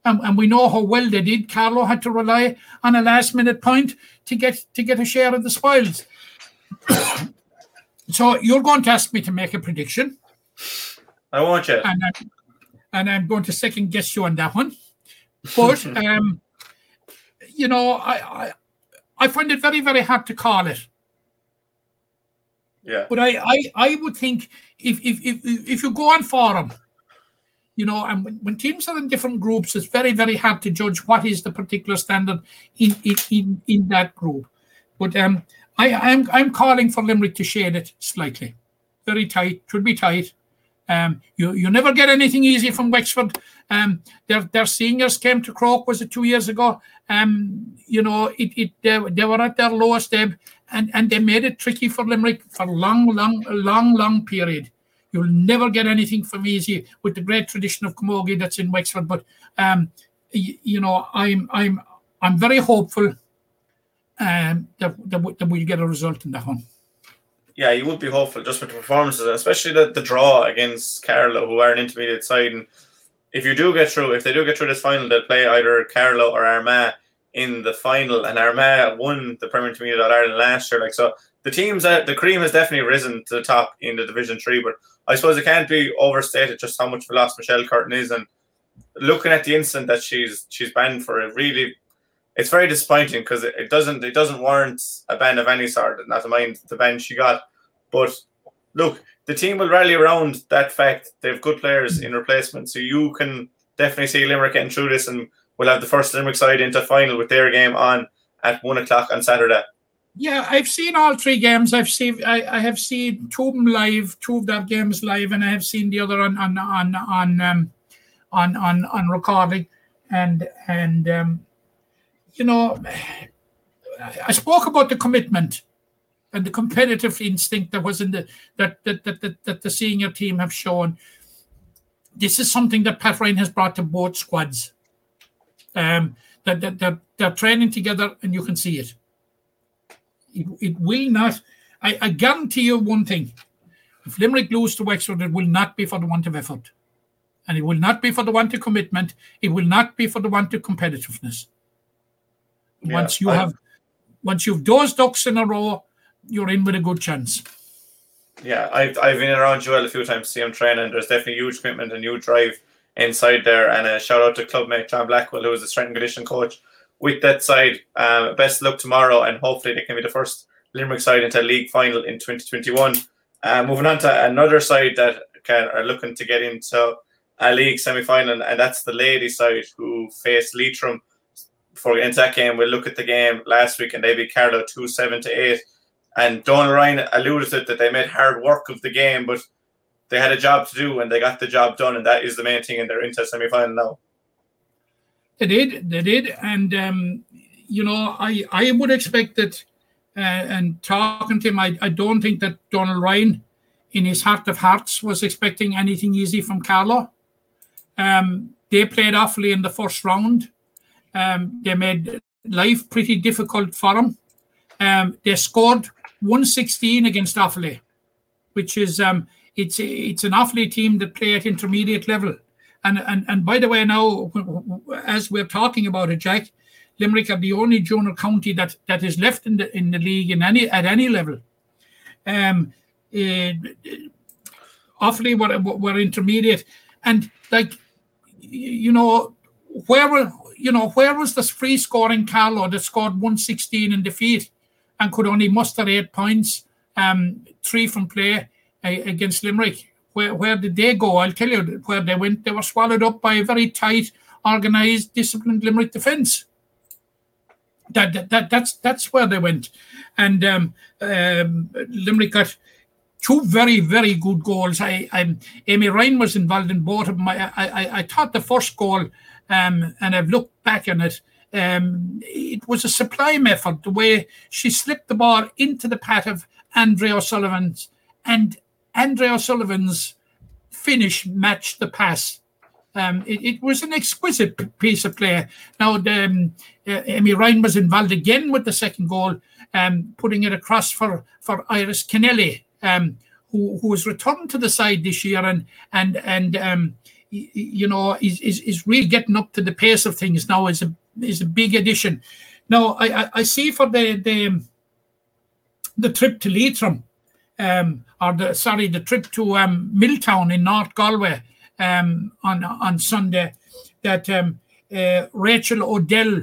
And, and we know how well they did. Carlow had to rely on a last minute point to get to get a share of the spoils. so you're going to ask me to make a prediction, I want you. and I'm, and I'm going to second guess you on that one. But um, you know, I, I I find it very very hard to call it. Yeah. But I, I, I would think if if if if you go on forum, you know, and when, when teams are in different groups, it's very very hard to judge what is the particular standard in in in, in that group. But um, I I'm I'm calling for Limerick to shade it slightly, very tight. Should be tight. Um, you you never get anything easy from Wexford. Um, their their seniors came to Croke was it two years ago. Um, you know it it they, they were at their lowest ebb, and and they made it tricky for Limerick for long long long long period. You'll never get anything from easy with the great tradition of camogie that's in Wexford. But um, y- you know I'm I'm I'm very hopeful um, that, that, that we'll get a result in that one. Yeah, you would be hopeful just with the performances, especially the, the draw against Carlow, who are an intermediate side. And if you do get through, if they do get through this final, they'll play either Carlow or Armagh in the final. And Armagh won the Premier Intermediate Ireland last year. Like so, the teams the cream has definitely risen to the top in the Division Three. But I suppose it can't be overstated just how much lost Michelle Curtin is. And looking at the incident that she's she's banned for, it really it's very disappointing because it, it doesn't it doesn't warrant a ban of any sort. Not to mind the ban she got, but look, the team will rally around that fact. They have good players in replacement, so you can definitely see Limerick getting through this, and we'll have the first Limerick side into final with their game on at one o'clock on Saturday. Yeah, I've seen all three games. I've seen I, I have seen two of them live, two of their games live, and I have seen the other on on on on um, on, on on recording. And and um, you know, I spoke about the commitment and the competitive instinct that was in the that that that, that, that the senior team have shown. This is something that Pat Ryan has brought to both squads. Um, that, that they're training together, and you can see it. It, it will not. I, I guarantee you one thing: if Limerick lose to Wexford, it will not be for the want of effort, and it will not be for the want of commitment. It will not be for the want of competitiveness. Yeah, once you I- have, once you've those ducks in a row, you're in with a good chance. Yeah, I've I've been around Joel a few times to see him training. There's definitely huge commitment and huge drive inside there. And a shout out to clubmate John Blackwell, who is the strength and conditioning coach with that side. Um, best luck tomorrow, and hopefully they can be the first Limerick side into a league final in 2021. Uh, moving on to another side that can, are looking to get into a league semi final, and that's the ladies side who faced Leitrim. Before we get into that game, we'll look at the game last week, and they beat Carlow 2 7 to 8. And Donald Ryan alluded to it that they made hard work of the game, but they had a job to do and they got the job done, and that is the main thing. And they're into semi final now. They did, they did, and um, you know, I I would expect that. Uh, and talking to him, I, I don't think that Donald Ryan, in his heart of hearts, was expecting anything easy from Carlow. Um, they played awfully in the first round. Um, they made life pretty difficult for them. Um, they scored 116 against Offaly, which is um, it's it's an Offaly team that play at intermediate level. And and and by the way, now as we're talking about it, Jack, Limerick are the only junior county that that is left in the in the league in any at any level. Um, uh, Offaly were were intermediate, and like you know where were you know where was this free scoring Carlow that scored 116 in defeat and could only muster eight points, um, three from play uh, against Limerick. Where, where did they go? I'll tell you where they went. They were swallowed up by a very tight, organised, disciplined Limerick defence. That, that, that that's that's where they went, and um, um, Limerick got two very very good goals. I, I Amy Ryan was involved in both of them. I I, I thought the first goal, um, and I've looked back on it. Um, it was a sublime effort. The way she slipped the ball into the path of Andrea O'Sullivan's, and Andrea O'Sullivan's finish matched the pass. Um, it, it, was an exquisite piece of play. Now, um, uh, Amy Ryan was involved again with the second goal, um, putting it across for, for Iris Kennelly, um, who, who has returned to the side this year and and and um, you know is, is is really getting up to the pace of things now. is a is a big addition. Now, I, I, I see for the the the trip to Leitrim um, or the sorry, the trip to um, Milltown in North Galway um, on on Sunday, that um, uh, Rachel Odell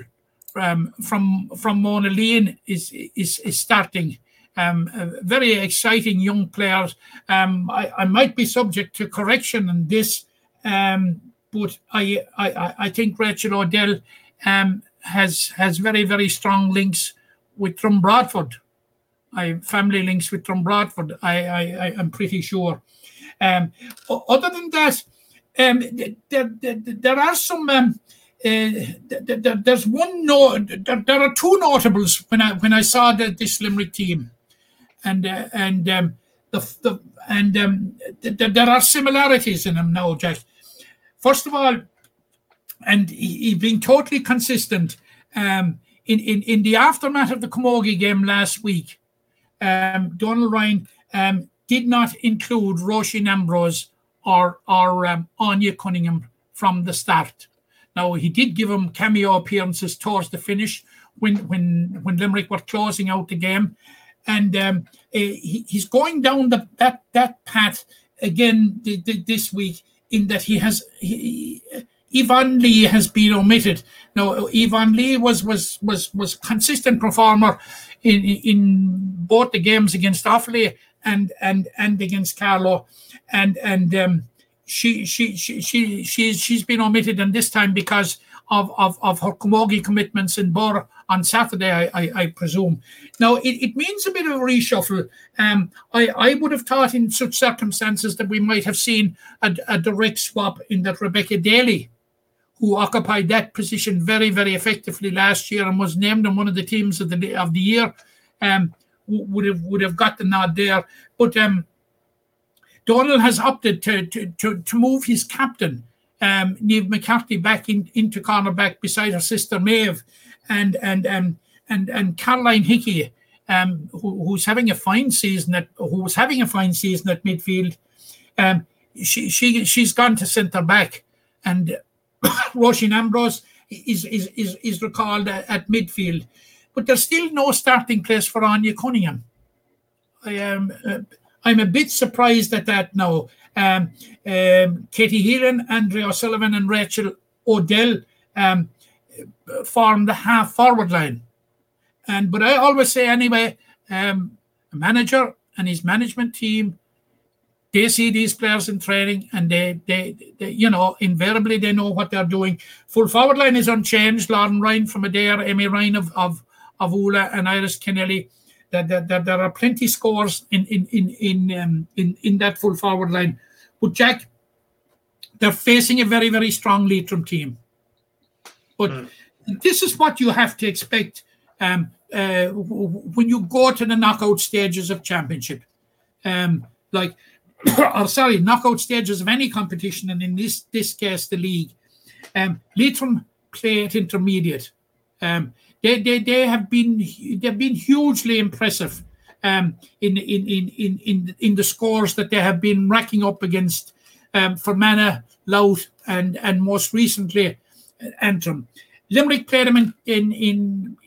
um, from from Monaleen is is is starting. Um, very exciting young players. Um, I, I might be subject to correction on this, um, but I, I I think Rachel Odell um, has has very very strong links with Broadford. I family links with Broadford. I, I, I am pretty sure. Um, other than that, um, there, there, there are some. Uh, there, there's one no. There, are two notables when I when I saw the, this Limerick team, and uh, and um, the, the and um, there are similarities in them now, Jack. First of all, and he, he being totally consistent. Um, in, in, in the aftermath of the Camogie game last week, um, Donald Ryan um, did not include Roisin Ambrose or or um, Anya Cunningham from the start. Now he did give him cameo appearances towards the finish when when when Limerick were closing out the game, and um, eh, he, he's going down the, that that path again this week in that he has he, Yvonne Lee has been omitted. Now, Yvonne Lee was was was was consistent performer in in both the games against Offaly and and and against Carlow, and and um, she, she she she she's she's been omitted, and this time because of of, of her Camogie commitments in Birr on Saturday, I, I, I presume. Now it, it means a bit of a reshuffle. Um, I I would have thought in such circumstances that we might have seen a, a direct swap in that Rebecca Daly who occupied that position very, very effectively last year and was named in one of the teams of the of the year, um, would have would have got the nod there. But um, Donald has opted to to to, to move his captain, um, Niamh McCarthy, back in, into cornerback beside her sister Maeve, and and um, and and Caroline Hickey, um, who, who's having a fine season at who was having a fine season at midfield. Um, she she she's gone to centre back, and Roisin Ambrose is, is, is, is recalled at, midfield. But there's still no starting place for Anya Cunningham. I am uh, I'm a bit surprised at that now. Um, um, Katie Heelan, Andrea O'Sullivan, and Rachel Odell um, form the half forward line. And but I always say anyway, um, a manager and his management team they see these players in training and they, they, they, you know, invariably they know what they're doing. Full forward line is unchanged. Lauren Ryan from Adare, Amy Ryan of, of, of Oola and Iris Kennelly. That, that, that there are plenty scores in in in in, um, in in that full forward line. But Jack, they're facing a very very strong Leitrim team. But mm. This is what you have to expect um, uh, when you go to the knockout stages of championship. Um, like or sorry, knockout stages of any competition, and in this this case, the league. Um, Leitrim play at intermediate. Um, they, they they have been they've been hugely impressive um, in, in, in, in, in, in the scores that they have been racking up against um, Fermanagh, Louth, and, and most recently Antrim. Limerick played them in, in, in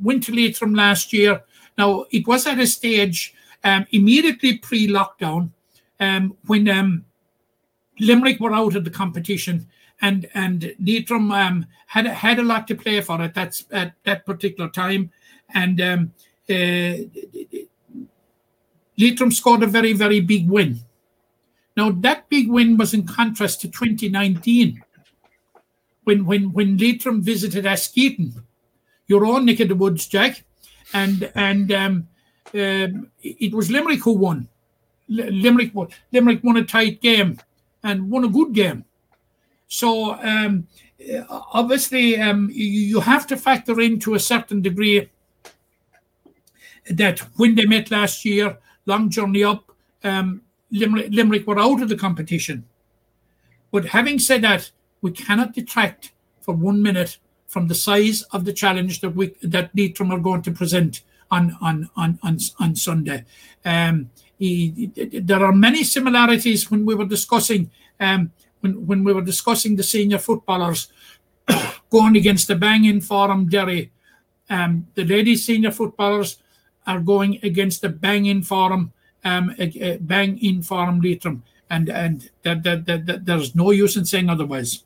Winter Leitrim last year. Now, it was at a stage um, immediately pre lockdown um, when um, Limerick were out of the competition and and Leitrim um, had had a lot to play for at that at that particular time, and um, uh, Leitrim scored a very very big win. Now that big win was in contrast to 2019, when when when Leitrim visited Askeaton, your own neck of the woods, Jack, and and um, um, it was Limerick who won. Limerick won. Limerick won a tight game and won a good game. So um, obviously, um, you, you have to factor in to a certain degree that when they met last year, long journey up, um, Limerick, Limerick were out of the competition. But having said that, we cannot detract for one minute from the size of the challenge that we that Leitrim are going to present on on on on, on Sunday. Um, he, there are many similarities when we were discussing um, when, when we were discussing the senior footballers going against the bang-in forum Derry. Um, the ladies senior footballers are going against the bang-in forum um, uh, bang-in forum Leitrim, and and that, that, that, that there's no use in saying otherwise.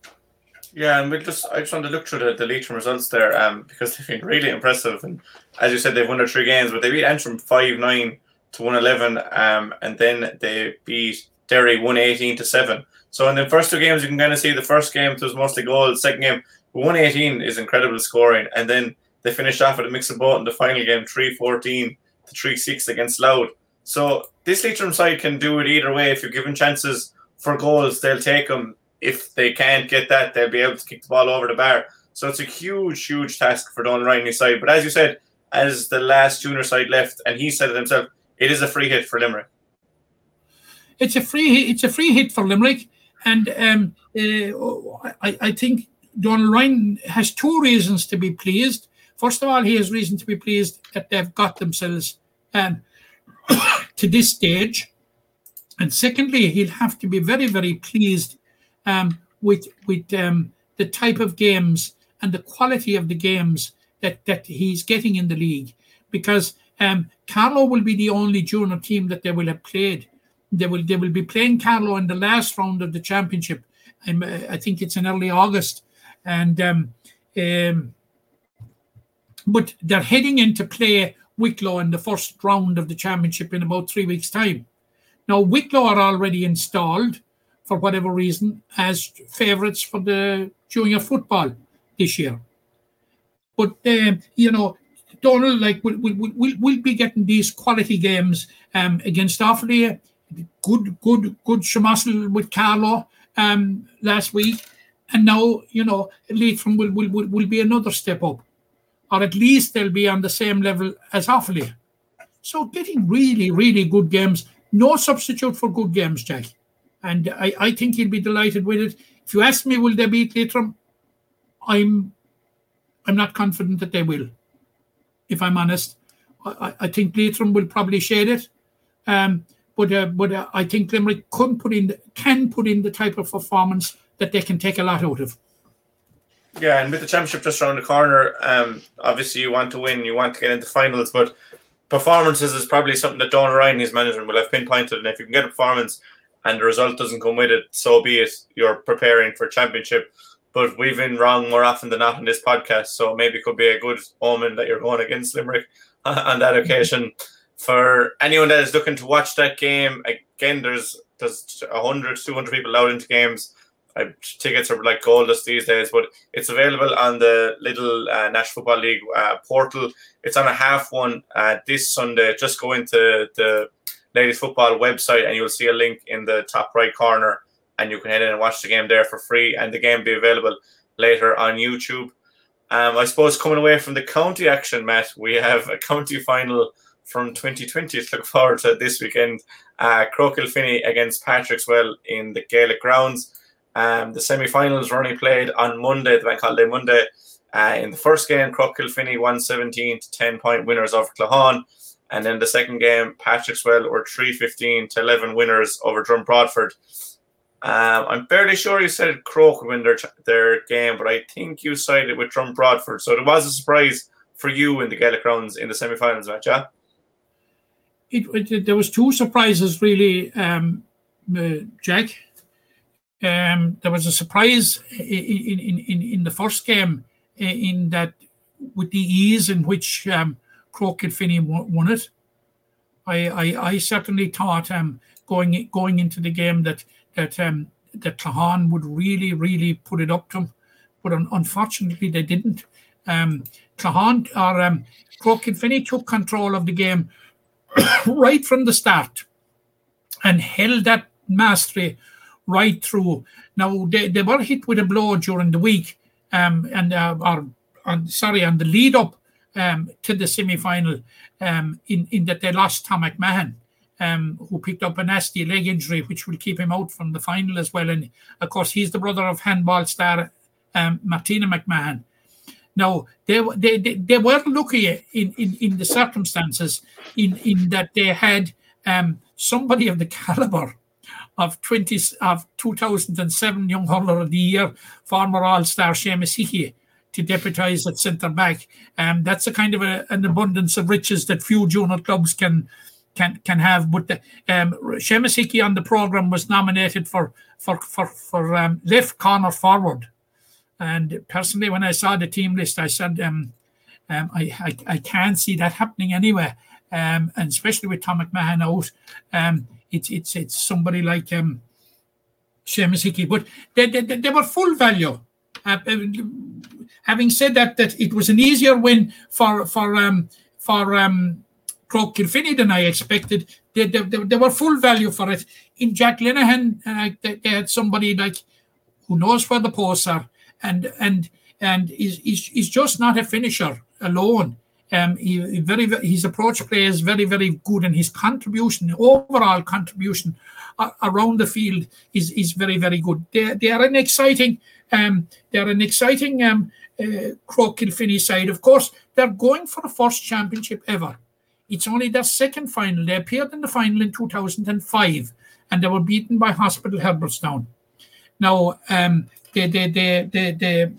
Yeah, and we just I just want to look through the, the Leitrim results there, um, because they've been really impressive. And as you said, they've won their three games, but they beat Antrim five nine to one eleven, um, and then they beat Derry one eighteen to seven. So in the first two games, you can kind of see the first game was mostly goals. Second game, one eighteen is incredible scoring, and then they finished off with a mix of both in the final game, three fourteen to three six against Louth. So this Leitrim side can do it either way. If you're given chances for goals, they'll take them if they can't get that, they'll be able to kick the ball over the bar. So it's a huge, huge task for Don Ryan's side. But as you said, as the last junior side left, and he said it himself, it is a free hit for Limerick. It's a free. It's a free hit for Limerick, and um, uh, I, I think Donald Ryan has two reasons to be pleased. First of all, he has reason to be pleased that they've got themselves um, to this stage, and secondly, he'll have to be very, very pleased um, with with um, the type of games and the quality of the games that that he's getting in the league, because um, Carlow will be the only junior team that they will have played. They will they will be playing Carlow in the last round of the championship. I'm, I think it's in early August, and um, um, but they're heading into play Wicklow in the first round of the championship in about three weeks' time. Now Wicklow are already installed for whatever reason, as favourites for the junior football this year. But um, you know, Donald, like we'll, we'll, we'll, we'll be getting these quality games um, against Offaly. Good, good, good Shamasl with Carlow um, last week, and now you know Leitrim will, will will will be another step up, or at least they'll be on the same level as Offaly. So getting really, really good games. No substitute for good games, Jack and I, I think he'll be delighted with it. If you ask me, will they beat Leitrim? I'm I'm not confident that they will. If I'm honest, I, I think Leitrim will probably shade it, um, but uh, but uh, I think Limerick can put in the, can put in the type of performance that they can take a lot out of. Yeah, and with the championship just around the corner, um, obviously you want to win, you want to get into finals, but performances is probably something that Don Ryan, his manager, will have pinpointed. And if you can get a performance and the result doesn't come with it, so be it. You're preparing for championship. But we've been wrong more often than not in this podcast, so maybe it could be a good omen that you're going against Limerick on that occasion. For anyone that is looking to watch that game, again, there's there's 100, 200 people out into games. Uh, tickets are like goldust these days, but it's available on the little uh, National Football League uh, portal. It's on a half one uh, this Sunday. Just go into the ladies football website and you'll see a link in the top right corner and you can head in and watch the game there for free and the game be available later on YouTube. Um, I suppose coming away from the county action, Matt, we have a county final from 2020 to look forward to this weekend. Uh, Croagh against Patrickswell in the Gaelic grounds. Um, the semi-finals were only played on Monday, the bank holiday Monday. Uh, in the first game, Croagh Kilfinny won 17 to 10 point winners over Claughaun. And then the second game, Patrickswell were 315 to 11 winners over Drum Broadford. Um, I'm fairly sure you said Croagh win their, their game, but I think you sided with Drum Broadford. So it was a surprise for you in the Gaelic rounds in the semi finals match, yeah? It, it, there was two surprises really, um, uh, Jack. Um, there was a surprise in, in, in, in the first game in that with the ease in which um, Croagh Kilfinny won it. I, I, I certainly thought um, going going into the game that that um, that Claughaun would really really put it up to them, but un- unfortunately they didn't. Um, Claughaun or um, Croagh Kilfinny took control of the game right from the start and held that mastery right through. Now they, they were hit with a blow during the week, um, and uh, or sorry on the lead up um, to the semi final, um, in in that they lost Tom McMahon. Um, who picked up a nasty leg injury, which will keep him out from the final as well. And of course, he's the brother of handball star um, Martina McMahon. Now they, they they they were lucky in, in, in the circumstances in, in that they had um, somebody of the caliber of 20 of 2007 Young Hurler of the Year, former All Star Seamus Hickey, to deputise at centre back. Um, that's a kind of a, an abundance of riches that few junior clubs can can can have. But the, um, Seamus Hickey on the programme was nominated for for for for um, left corner forward. And personally, when I saw the team list, I said, um, um, I, I, I can't see that happening anywhere. Um, and especially with Tom McMahon out, um, it's it's it's somebody like um, Seamus Hickey. But they, they, they were full value. Uh, having said that, that it was an easier win for for um, for um, Croagh than I expected. They, they, they, were full value for it. In Jack Linehan, uh, they, they had somebody like who knows where the posts are and and and he's, he's, he's just not a finisher alone. Um, he, he very his approach play is very very good, and his contribution, overall contribution uh, around the field is is very very good. They they are an exciting um they're an exciting um uh, side. Of course, they're going for the first championship ever. It's only their second final. They appeared in the final in 2005, and they were beaten by Hospital Herbertstown. Now, um, they they they they, they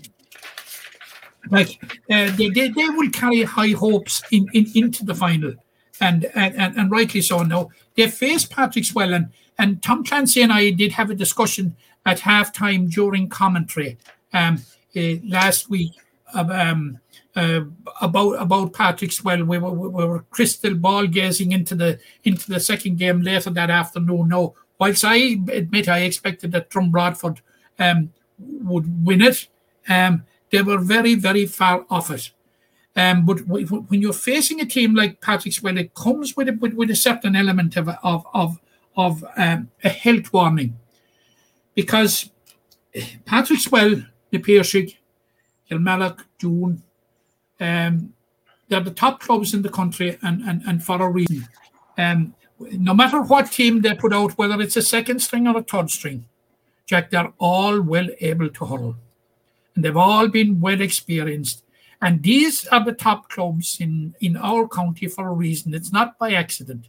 like uh, they, they they will carry high hopes in, in into the final, and and and rightly so. Now they face Patrick Swellen, and Tom Clancy and I did have a discussion at halftime during commentary um, uh, last week um, uh, about about Patrickswell. We were, we were crystal ball gazing into the into the second game later that afternoon. No, whilst I admit I expected that Drum Broadford um, would win it. Um, they were very, very far off it. Um, but when you're facing a team like Patrick's, well, it comes with a, with, with a certain element of of of, of um, a health warning, because Patrick's well, the Piarsaigh, Kilmallock, Doon, um, they're the top clubs in the country, and and, and for a reason. Um, no matter what team they put out, whether it's a second string or a third string, Jack, they're all well able to hurl. And they've all been well experienced. And these are the top clubs in, in our county for a reason. It's not by accident.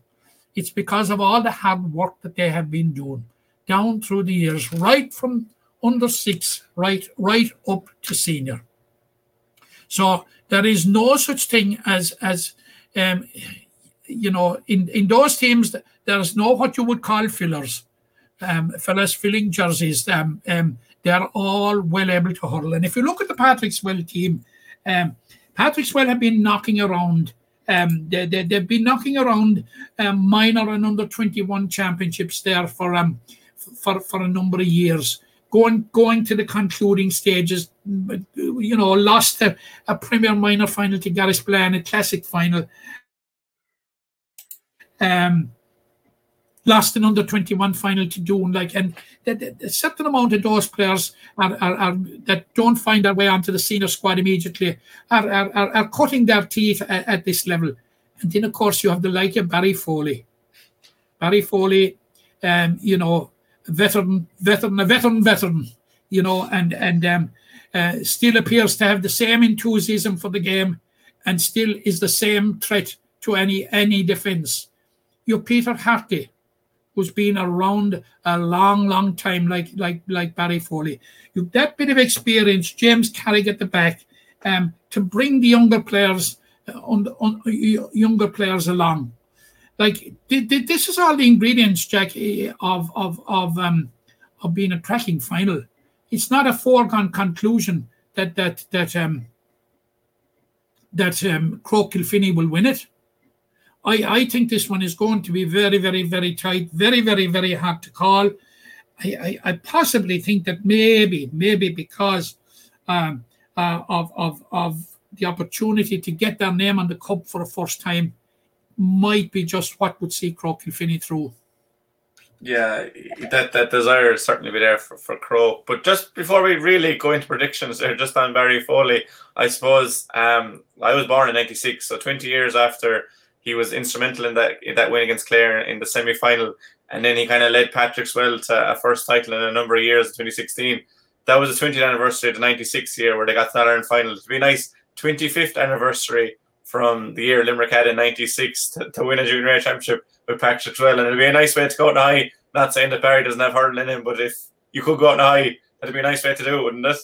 It's because of all the hard work that they have been doing down through the years, right from under six, right, right up to senior. So there is no such thing as as um, you know in in those teams there's no what you would call fillers um, fellas filling jerseys. Um, um, they're all well able to hurl. And if you look at the Patrickswell team, um, Patrickswell have been knocking around. Um, they, they, they've been knocking around um, minor and under 21 championships there for um for, for a number of years. Going going to the concluding stages, you know, lost a, a Premier Minor final to Garryspillane, a Classic final. Um, lost an under 21 final to Doon. Like, and a certain amount of those players are, are, are, that don't find their way onto the senior squad immediately are, are, are, cutting their teeth at, at, this level. And then, of course, you have the like of Barry Foley. Barry Foley, um, you know, veteran, veteran, a veteran, veteran, you know, and and um, uh, still appears to have the same enthusiasm for the game, and still is the same threat to any any defence. You're Peter Harty, who's been around a long, long time, like like like Barry Foley. You've that bit of experience, James Carrick at the back, um, to bring the younger players uh, on, on younger players along. Like th- th- this is all the ingredients, Jack, eh, of of of um of being a cracking final. It's not a foregone conclusion that that that um that um Croagh Kilfinny will win it. I, I think this one is going to be very, very, very tight, very, very, very hard to call. I, I, I possibly think that maybe, maybe because um, uh, of, of, of the opportunity to get their name on the cup for the first time might be just what would see Croagh Kilfinny through. Yeah, that that desire is certainly be there for, for Croagh. But just before we really go into predictions there, just on Barry Foley, I suppose um, I was born in '96, so 20 years after he was instrumental in that in that win against Clare in the semi final, and then he kind of led Patrickswell to a first title in a number of years, in 2016. That was the 20th anniversary of the '96 year where they got to that Ireland final. It'd be nice, 25th anniversary from the year Limerick had in '96 to, to, win a junior A championship with Patrickswell, and it'd be a nice way to go out high. Not saying that Barry doesn't have hurling in him, but if you could go out high, that'd be a nice way to do it, wouldn't it?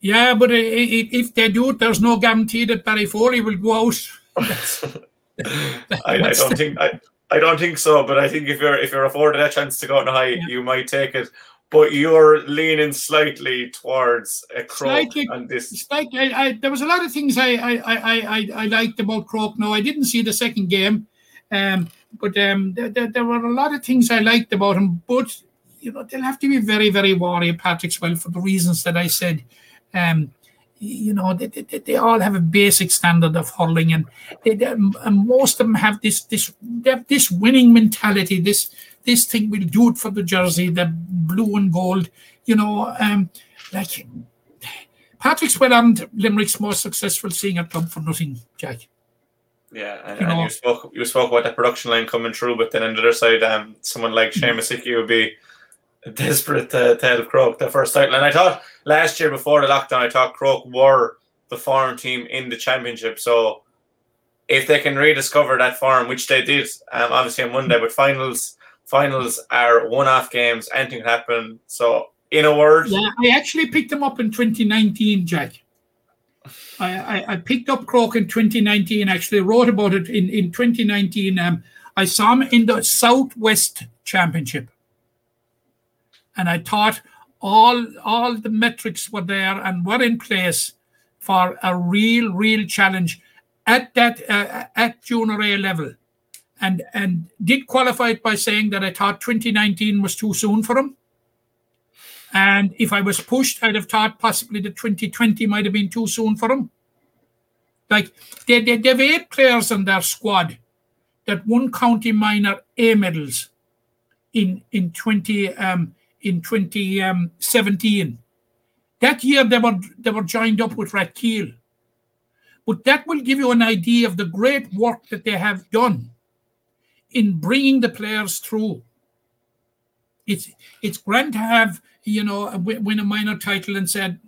Yeah, but if they do it, there's no guarantee that Barry Foley will go out. I, I, don't think I, I don't think so. But I think if you're if you're afforded a chance to go on high, yeah. you might take it. But you're leaning slightly towards a Croagh slightly, on this. Slightly, I, I, there was a lot of things I I, I, I, I liked about Croagh. No, I didn't see the second game, um, but um, there, there, there were a lot of things I liked about him. But you know, they'll have to be very very wary of Patrickswell for the reasons that I said. Um, you know they, they, they, all have a basic standard of hurling and, they, they, and most of them have this this they have this winning mentality this this thing will do it for the jersey the blue and gold you know um like Patrickswell and Limerick's most successful seeing a club for nothing Jack. Yeah, and you, and you spoke you spoke about that production line coming through, but then on the other side, um, someone like Seamus Hickey would be desperate to, to help Croagh the first title. And I thought last year before the lockdown, I thought Croagh were the farm team in the championship. So if they can rediscover that farm, which they did, um, obviously on Monday, but finals finals are one-off games. Anything can happen. So in a word, yeah, I actually picked them up in 2019, Jack. I, I, I picked up Croagh in 2019. Actually, wrote about it in in 2019. Um, I saw him in the Southwest Championship and I thought all all the metrics were there and were in place for a real real challenge at that uh, at junior A level, and and did qualify it by saying that I thought 2019 was too soon for him. And if I was pushed, I'd have thought possibly the 2020 might have been too soon for him. Like they, they, they have eight players in their squad that won county minor A medals in in 20 um, in 2017. Um, that year they were they were joined up with Rathkeale. But that will give you an idea of the great work that they have done in bringing the players through. It's it's grand to have you know win a minor title and said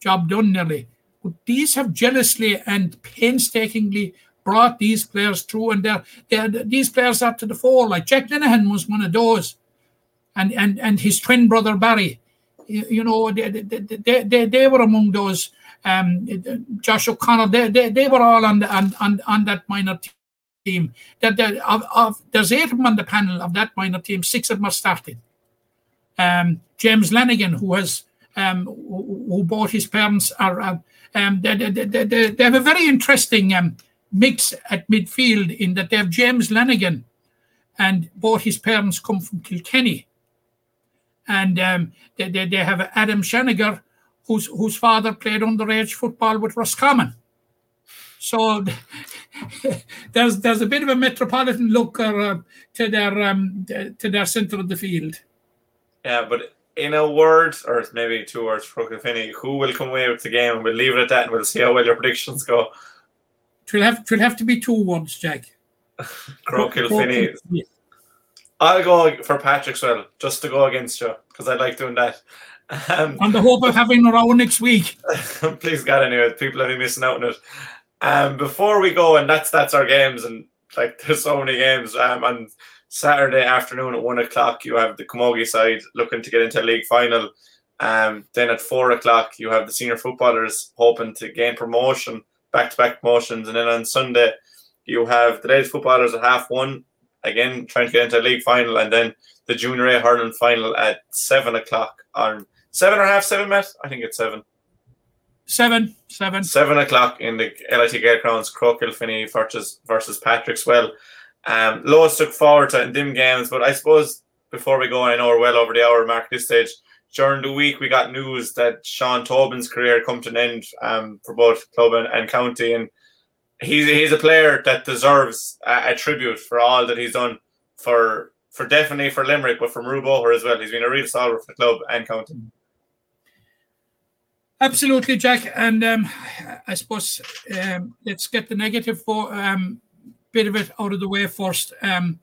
job done nearly. But these have jealously and painstakingly brought these players through, and they're, they're these players up to the fore. Like Jack Linehan was one of those and and and his twin brother Barry. You, know, they, they, they, they were among those. Um, Josh O'Connor, they, they, they were all on, the, on, on, on that minor team. That, that of, of, there's eight of them on the panel of that minor team. Six of them are starting. Um, James Lanigan, who has um, who, who his parents, are uh, um, they, they, they, they, have a very interesting um, mix at midfield in that they have James Lanigan, and both his parents come from Kilkenny and um, they, they, they, have Adam Shaniger, whose whose father played underage football with Roscommon. So there's there's a bit of a metropolitan look uh, to their um, to their centre of the field. Yeah, but in a word, or maybe two words for Kilfinny, who will come away with the game? We'll leave it at that, and we'll see how well your predictions go. It will have it will have to be two words, Jack. Croagh Kilfinny. I'll go for Patrickswell, just to go against you because I like doing that. Um, on the hope of having a row next week. please God, anyway, people have been missing out on it. Um, before we go, and that's that's our games, and Like there's so many games. Um, on Saturday afternoon at one o'clock, you have the Camogie side looking to get into a league final. Um, then at four o'clock, you have the senior footballers hoping to gain promotion, back to back promotions. And then on Sunday, you have the ladies footballers at half one, again trying to get into a league final, and then the junior A hurling final at seven o'clock on seven or half seven, Matt? I think it's seven. Seven, seven. Seven o'clock in the LIT Gaelic Grounds, Croagh Kilfinny versus versus Patrickswell. Um, Lois took forward to dim games, but I suppose before we go, I know we're well over the hour mark this stage. During the week, we got news that Sean Tobin's career come to an end um, for both club and, and county, and he's he's a player that deserves a, a, tribute for all that he's done for for definitely for Limerick, but for Murroe-Boher as well. He's been a real stalwart for the club and county. Absolutely, Jack. And um, I suppose um, let's get the negative for um, bit of it out of the way first. Um,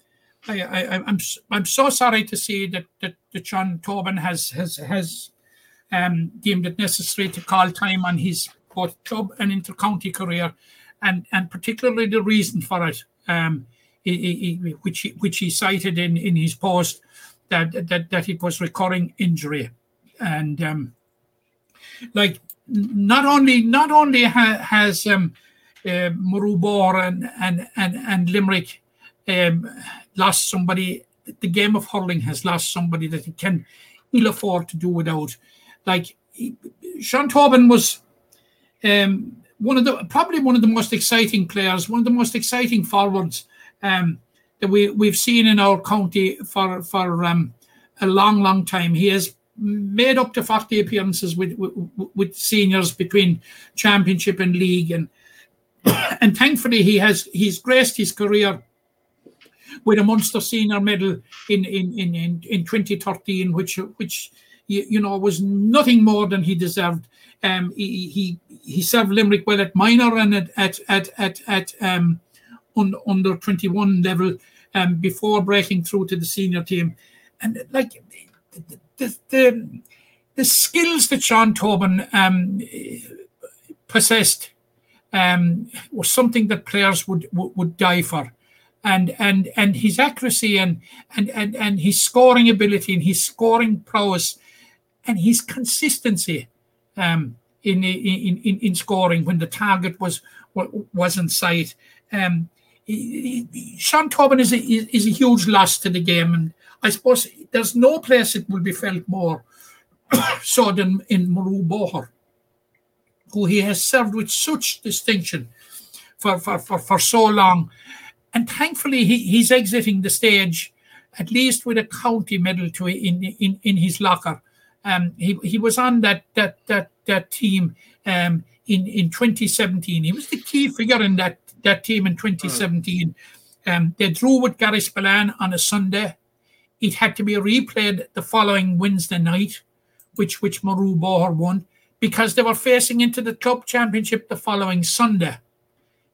I, I, I'm I'm so sorry to see that that, that John Tobin has has has um, deemed it necessary to call time on his both club and inter-county career, and and particularly the reason for it, um, he, he, which he, which he cited in in his post that that that it was recurring injury, and um, like not only not only ha, has um, uh, and, and and and Limerick um, lost somebody. The game of hurling has lost somebody that it can ill afford to do without. Like Sean Tobin was um, one of the probably one of the most exciting players, one of the most exciting forwards um, that we we've seen in our county for for um, a long, long time. He has made up to 40 appearances with, with, with seniors between championship and league and and thankfully he has he's graced his career with a Munster senior medal in in in in, in 2013 which which you, know was nothing more than he deserved um he he, he served limerick well at minor and at at at at, at um un, under 21 level um before breaking through to the senior team and like the, the, the, the skills that Sean Tobin um, possessed um, was something that players would, would, would die for. And and and his accuracy and, and and and his scoring ability and his scoring prowess and his consistency um, in, in in in scoring when the target was was in sight. Um, Sean Tobin is a, is a huge loss to the game, and I suppose there's no place it will be felt more so than in Murroe-Boher, who he has served with such distinction for, for, for, for so long. And thankfully, he, he's exiting the stage, at least with a county medal to in, in, in his locker. Um, he, he was on that that that that team um, in in 2017. He was the key figure in that that team in 2017. Um, they drew with Garryspillane on a Sunday. It had to be replayed the following Wednesday night, which which Murroe-Boher won, because they were facing into the club championship the following Sunday.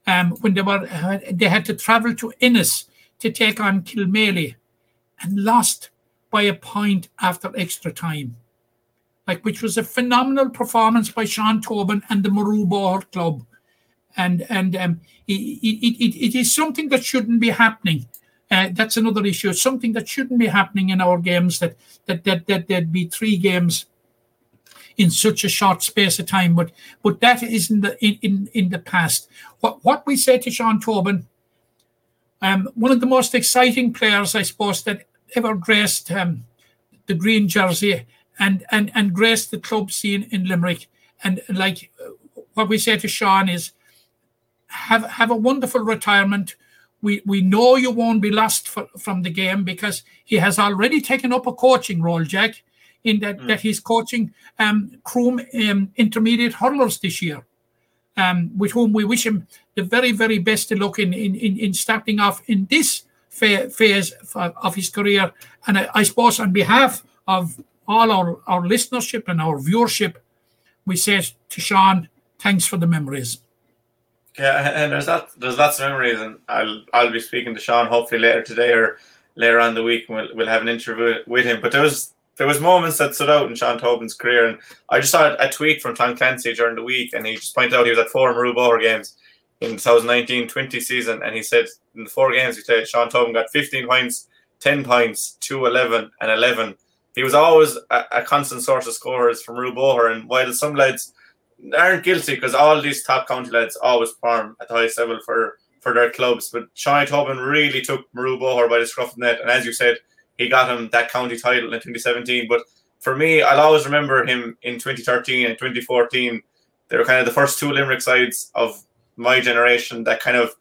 Um, when they were uh, they had to travel to Ennis to take on Kilmaley, and lost by a point after extra time. Like which was a phenomenal performance by Sean Tobin and the Murroe-Boher club. And and um, it, it, it, it is something that shouldn't be happening uh, that's another issue. Something that shouldn't be happening in our games. That that that that there'd be three games in such a short space of time. But but that is in the in in, in the past. What what we say to Sean Tobin, um, one of the most exciting players, I suppose, that ever graced um, the green jersey and and and graced the club scene in Limerick. And like what we say to Sean is, have have a wonderful retirement we we know you won't be lost for, from the game because he has already taken up a coaching role, Jack, in that, mm. that he's coaching um, Croom um, intermediate hurlers this year, um, with whom we wish him the very, very best of luck in, in, in, in starting off in this phase of his career. And I, I suppose on behalf of all our, our listenership and our viewership, we say to Sean, thanks for the memories. Yeah, and there's that there's lots of memories, and I'll I'll be speaking to Sean hopefully later today or later on the week, and we'll we'll have an interview with him. But there was there was moments that stood out in Sean Tobin's career, and I just saw a tweet from Tom Clancy during the week, and he just pointed out he was at four Murroe-Boher games. in 2019-20 season, and he said in the four games he played, Sean Tobin got 15 points, 10 points, 2, 11, and 11. He was always a, a constant source of scorers from Rue Boher, and while some lads aren't guilty because all these top county lads always perform at the highest level for for their clubs. But Sean Tobin really took Murroe-Boher by the scruff of the neck, and as you said, he got him that county title in 2017. But for me, I'll always remember him in 2013 and 2014. They were kind of the first two Limerick sides of my generation that kind of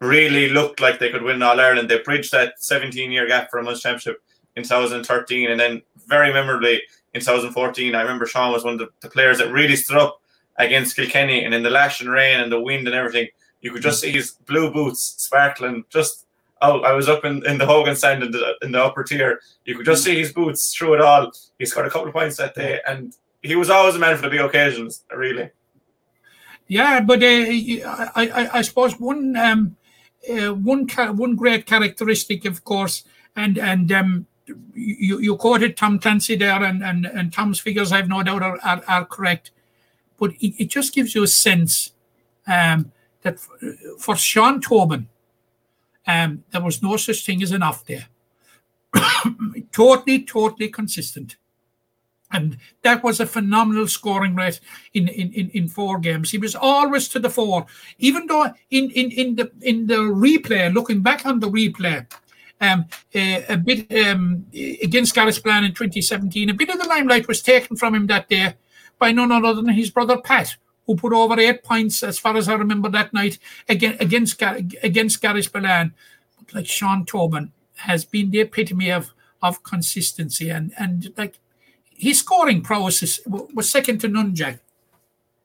really looked like they could win All Ireland. They bridged that 17 year gap for a Munster Championship in 2013, and then very memorably in 2014, I remember Sean was one of the, the players that really stood up against Kilkenny, and in the lash and rain and the wind and everything, you could just see his blue boots sparkling. Just oh, I was up in, in the Hogan stand in the in the upper tier. You could just see his boots through it all. He scored a couple of points that day, and he was always a man for the big occasions. Really. Yeah, but uh, I, I I suppose one um uh, one one great characteristic, of course, and and um you, you quoted Tom Clancy there, and, and, and Tom's figures, I've no doubt, are, are, are correct. But it, it, just gives you a sense um, that for, for Sean Tobin, um, there was no such thing as off there. totally, totally consistent. And that was a phenomenal scoring rate in, in, in, in four games. He was always to the fore, even though in, in, in the in the replay, looking back on the replay, um, a, a bit um, against Garryspillane in 2017, a bit of the limelight was taken from him that day by none other than his brother Pat, who put over eight points, as far as I remember that night, against against Garryspillane. But like Sean Tobin has been the epitome of of consistency and and like his scoring prowess was second to none, Jack.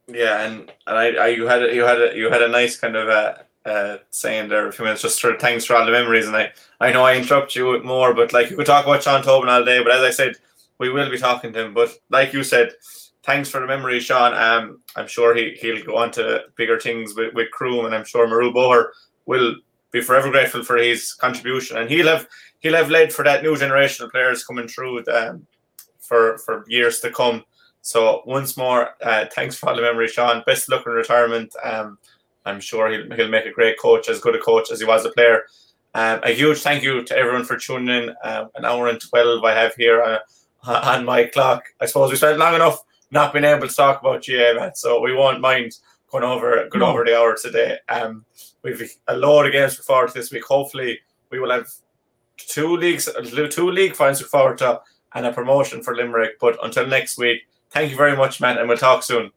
Yeah, and and I, I you had a, you had a, you had a nice kind of uh, uh, saying there a few minutes just for thanks for all the memories, and I I know I interrupt you more, but like you could talk about Sean Tobin all day, but as I said, we will be talking to him. But like you said, thanks for the memory, Sean. Um, I'm sure he he'll go on to bigger things with with Croom, and I'm sure Murroe-Boher will be forever grateful for his contribution, and he'll have he'll have led for that new generation of players coming through um, for for years to come. So once more, uh, thanks for all the memory, Sean. Best luck in retirement. Um, I'm sure he'll, he'll make a great coach, as good a coach as he was a player. Um, a huge thank you to everyone for tuning in. Um, an hour and 12 I have here uh, on my clock. I suppose we spent long enough not being able to talk about GA, Matt, so we won't mind going over going no. over the hour today. Um, we've a load of games to forward to this week. Hopefully, we will have two leagues, two league finals to forward to, and a promotion for Limerick. But until next week, thank you very much, Matt, and we'll talk soon.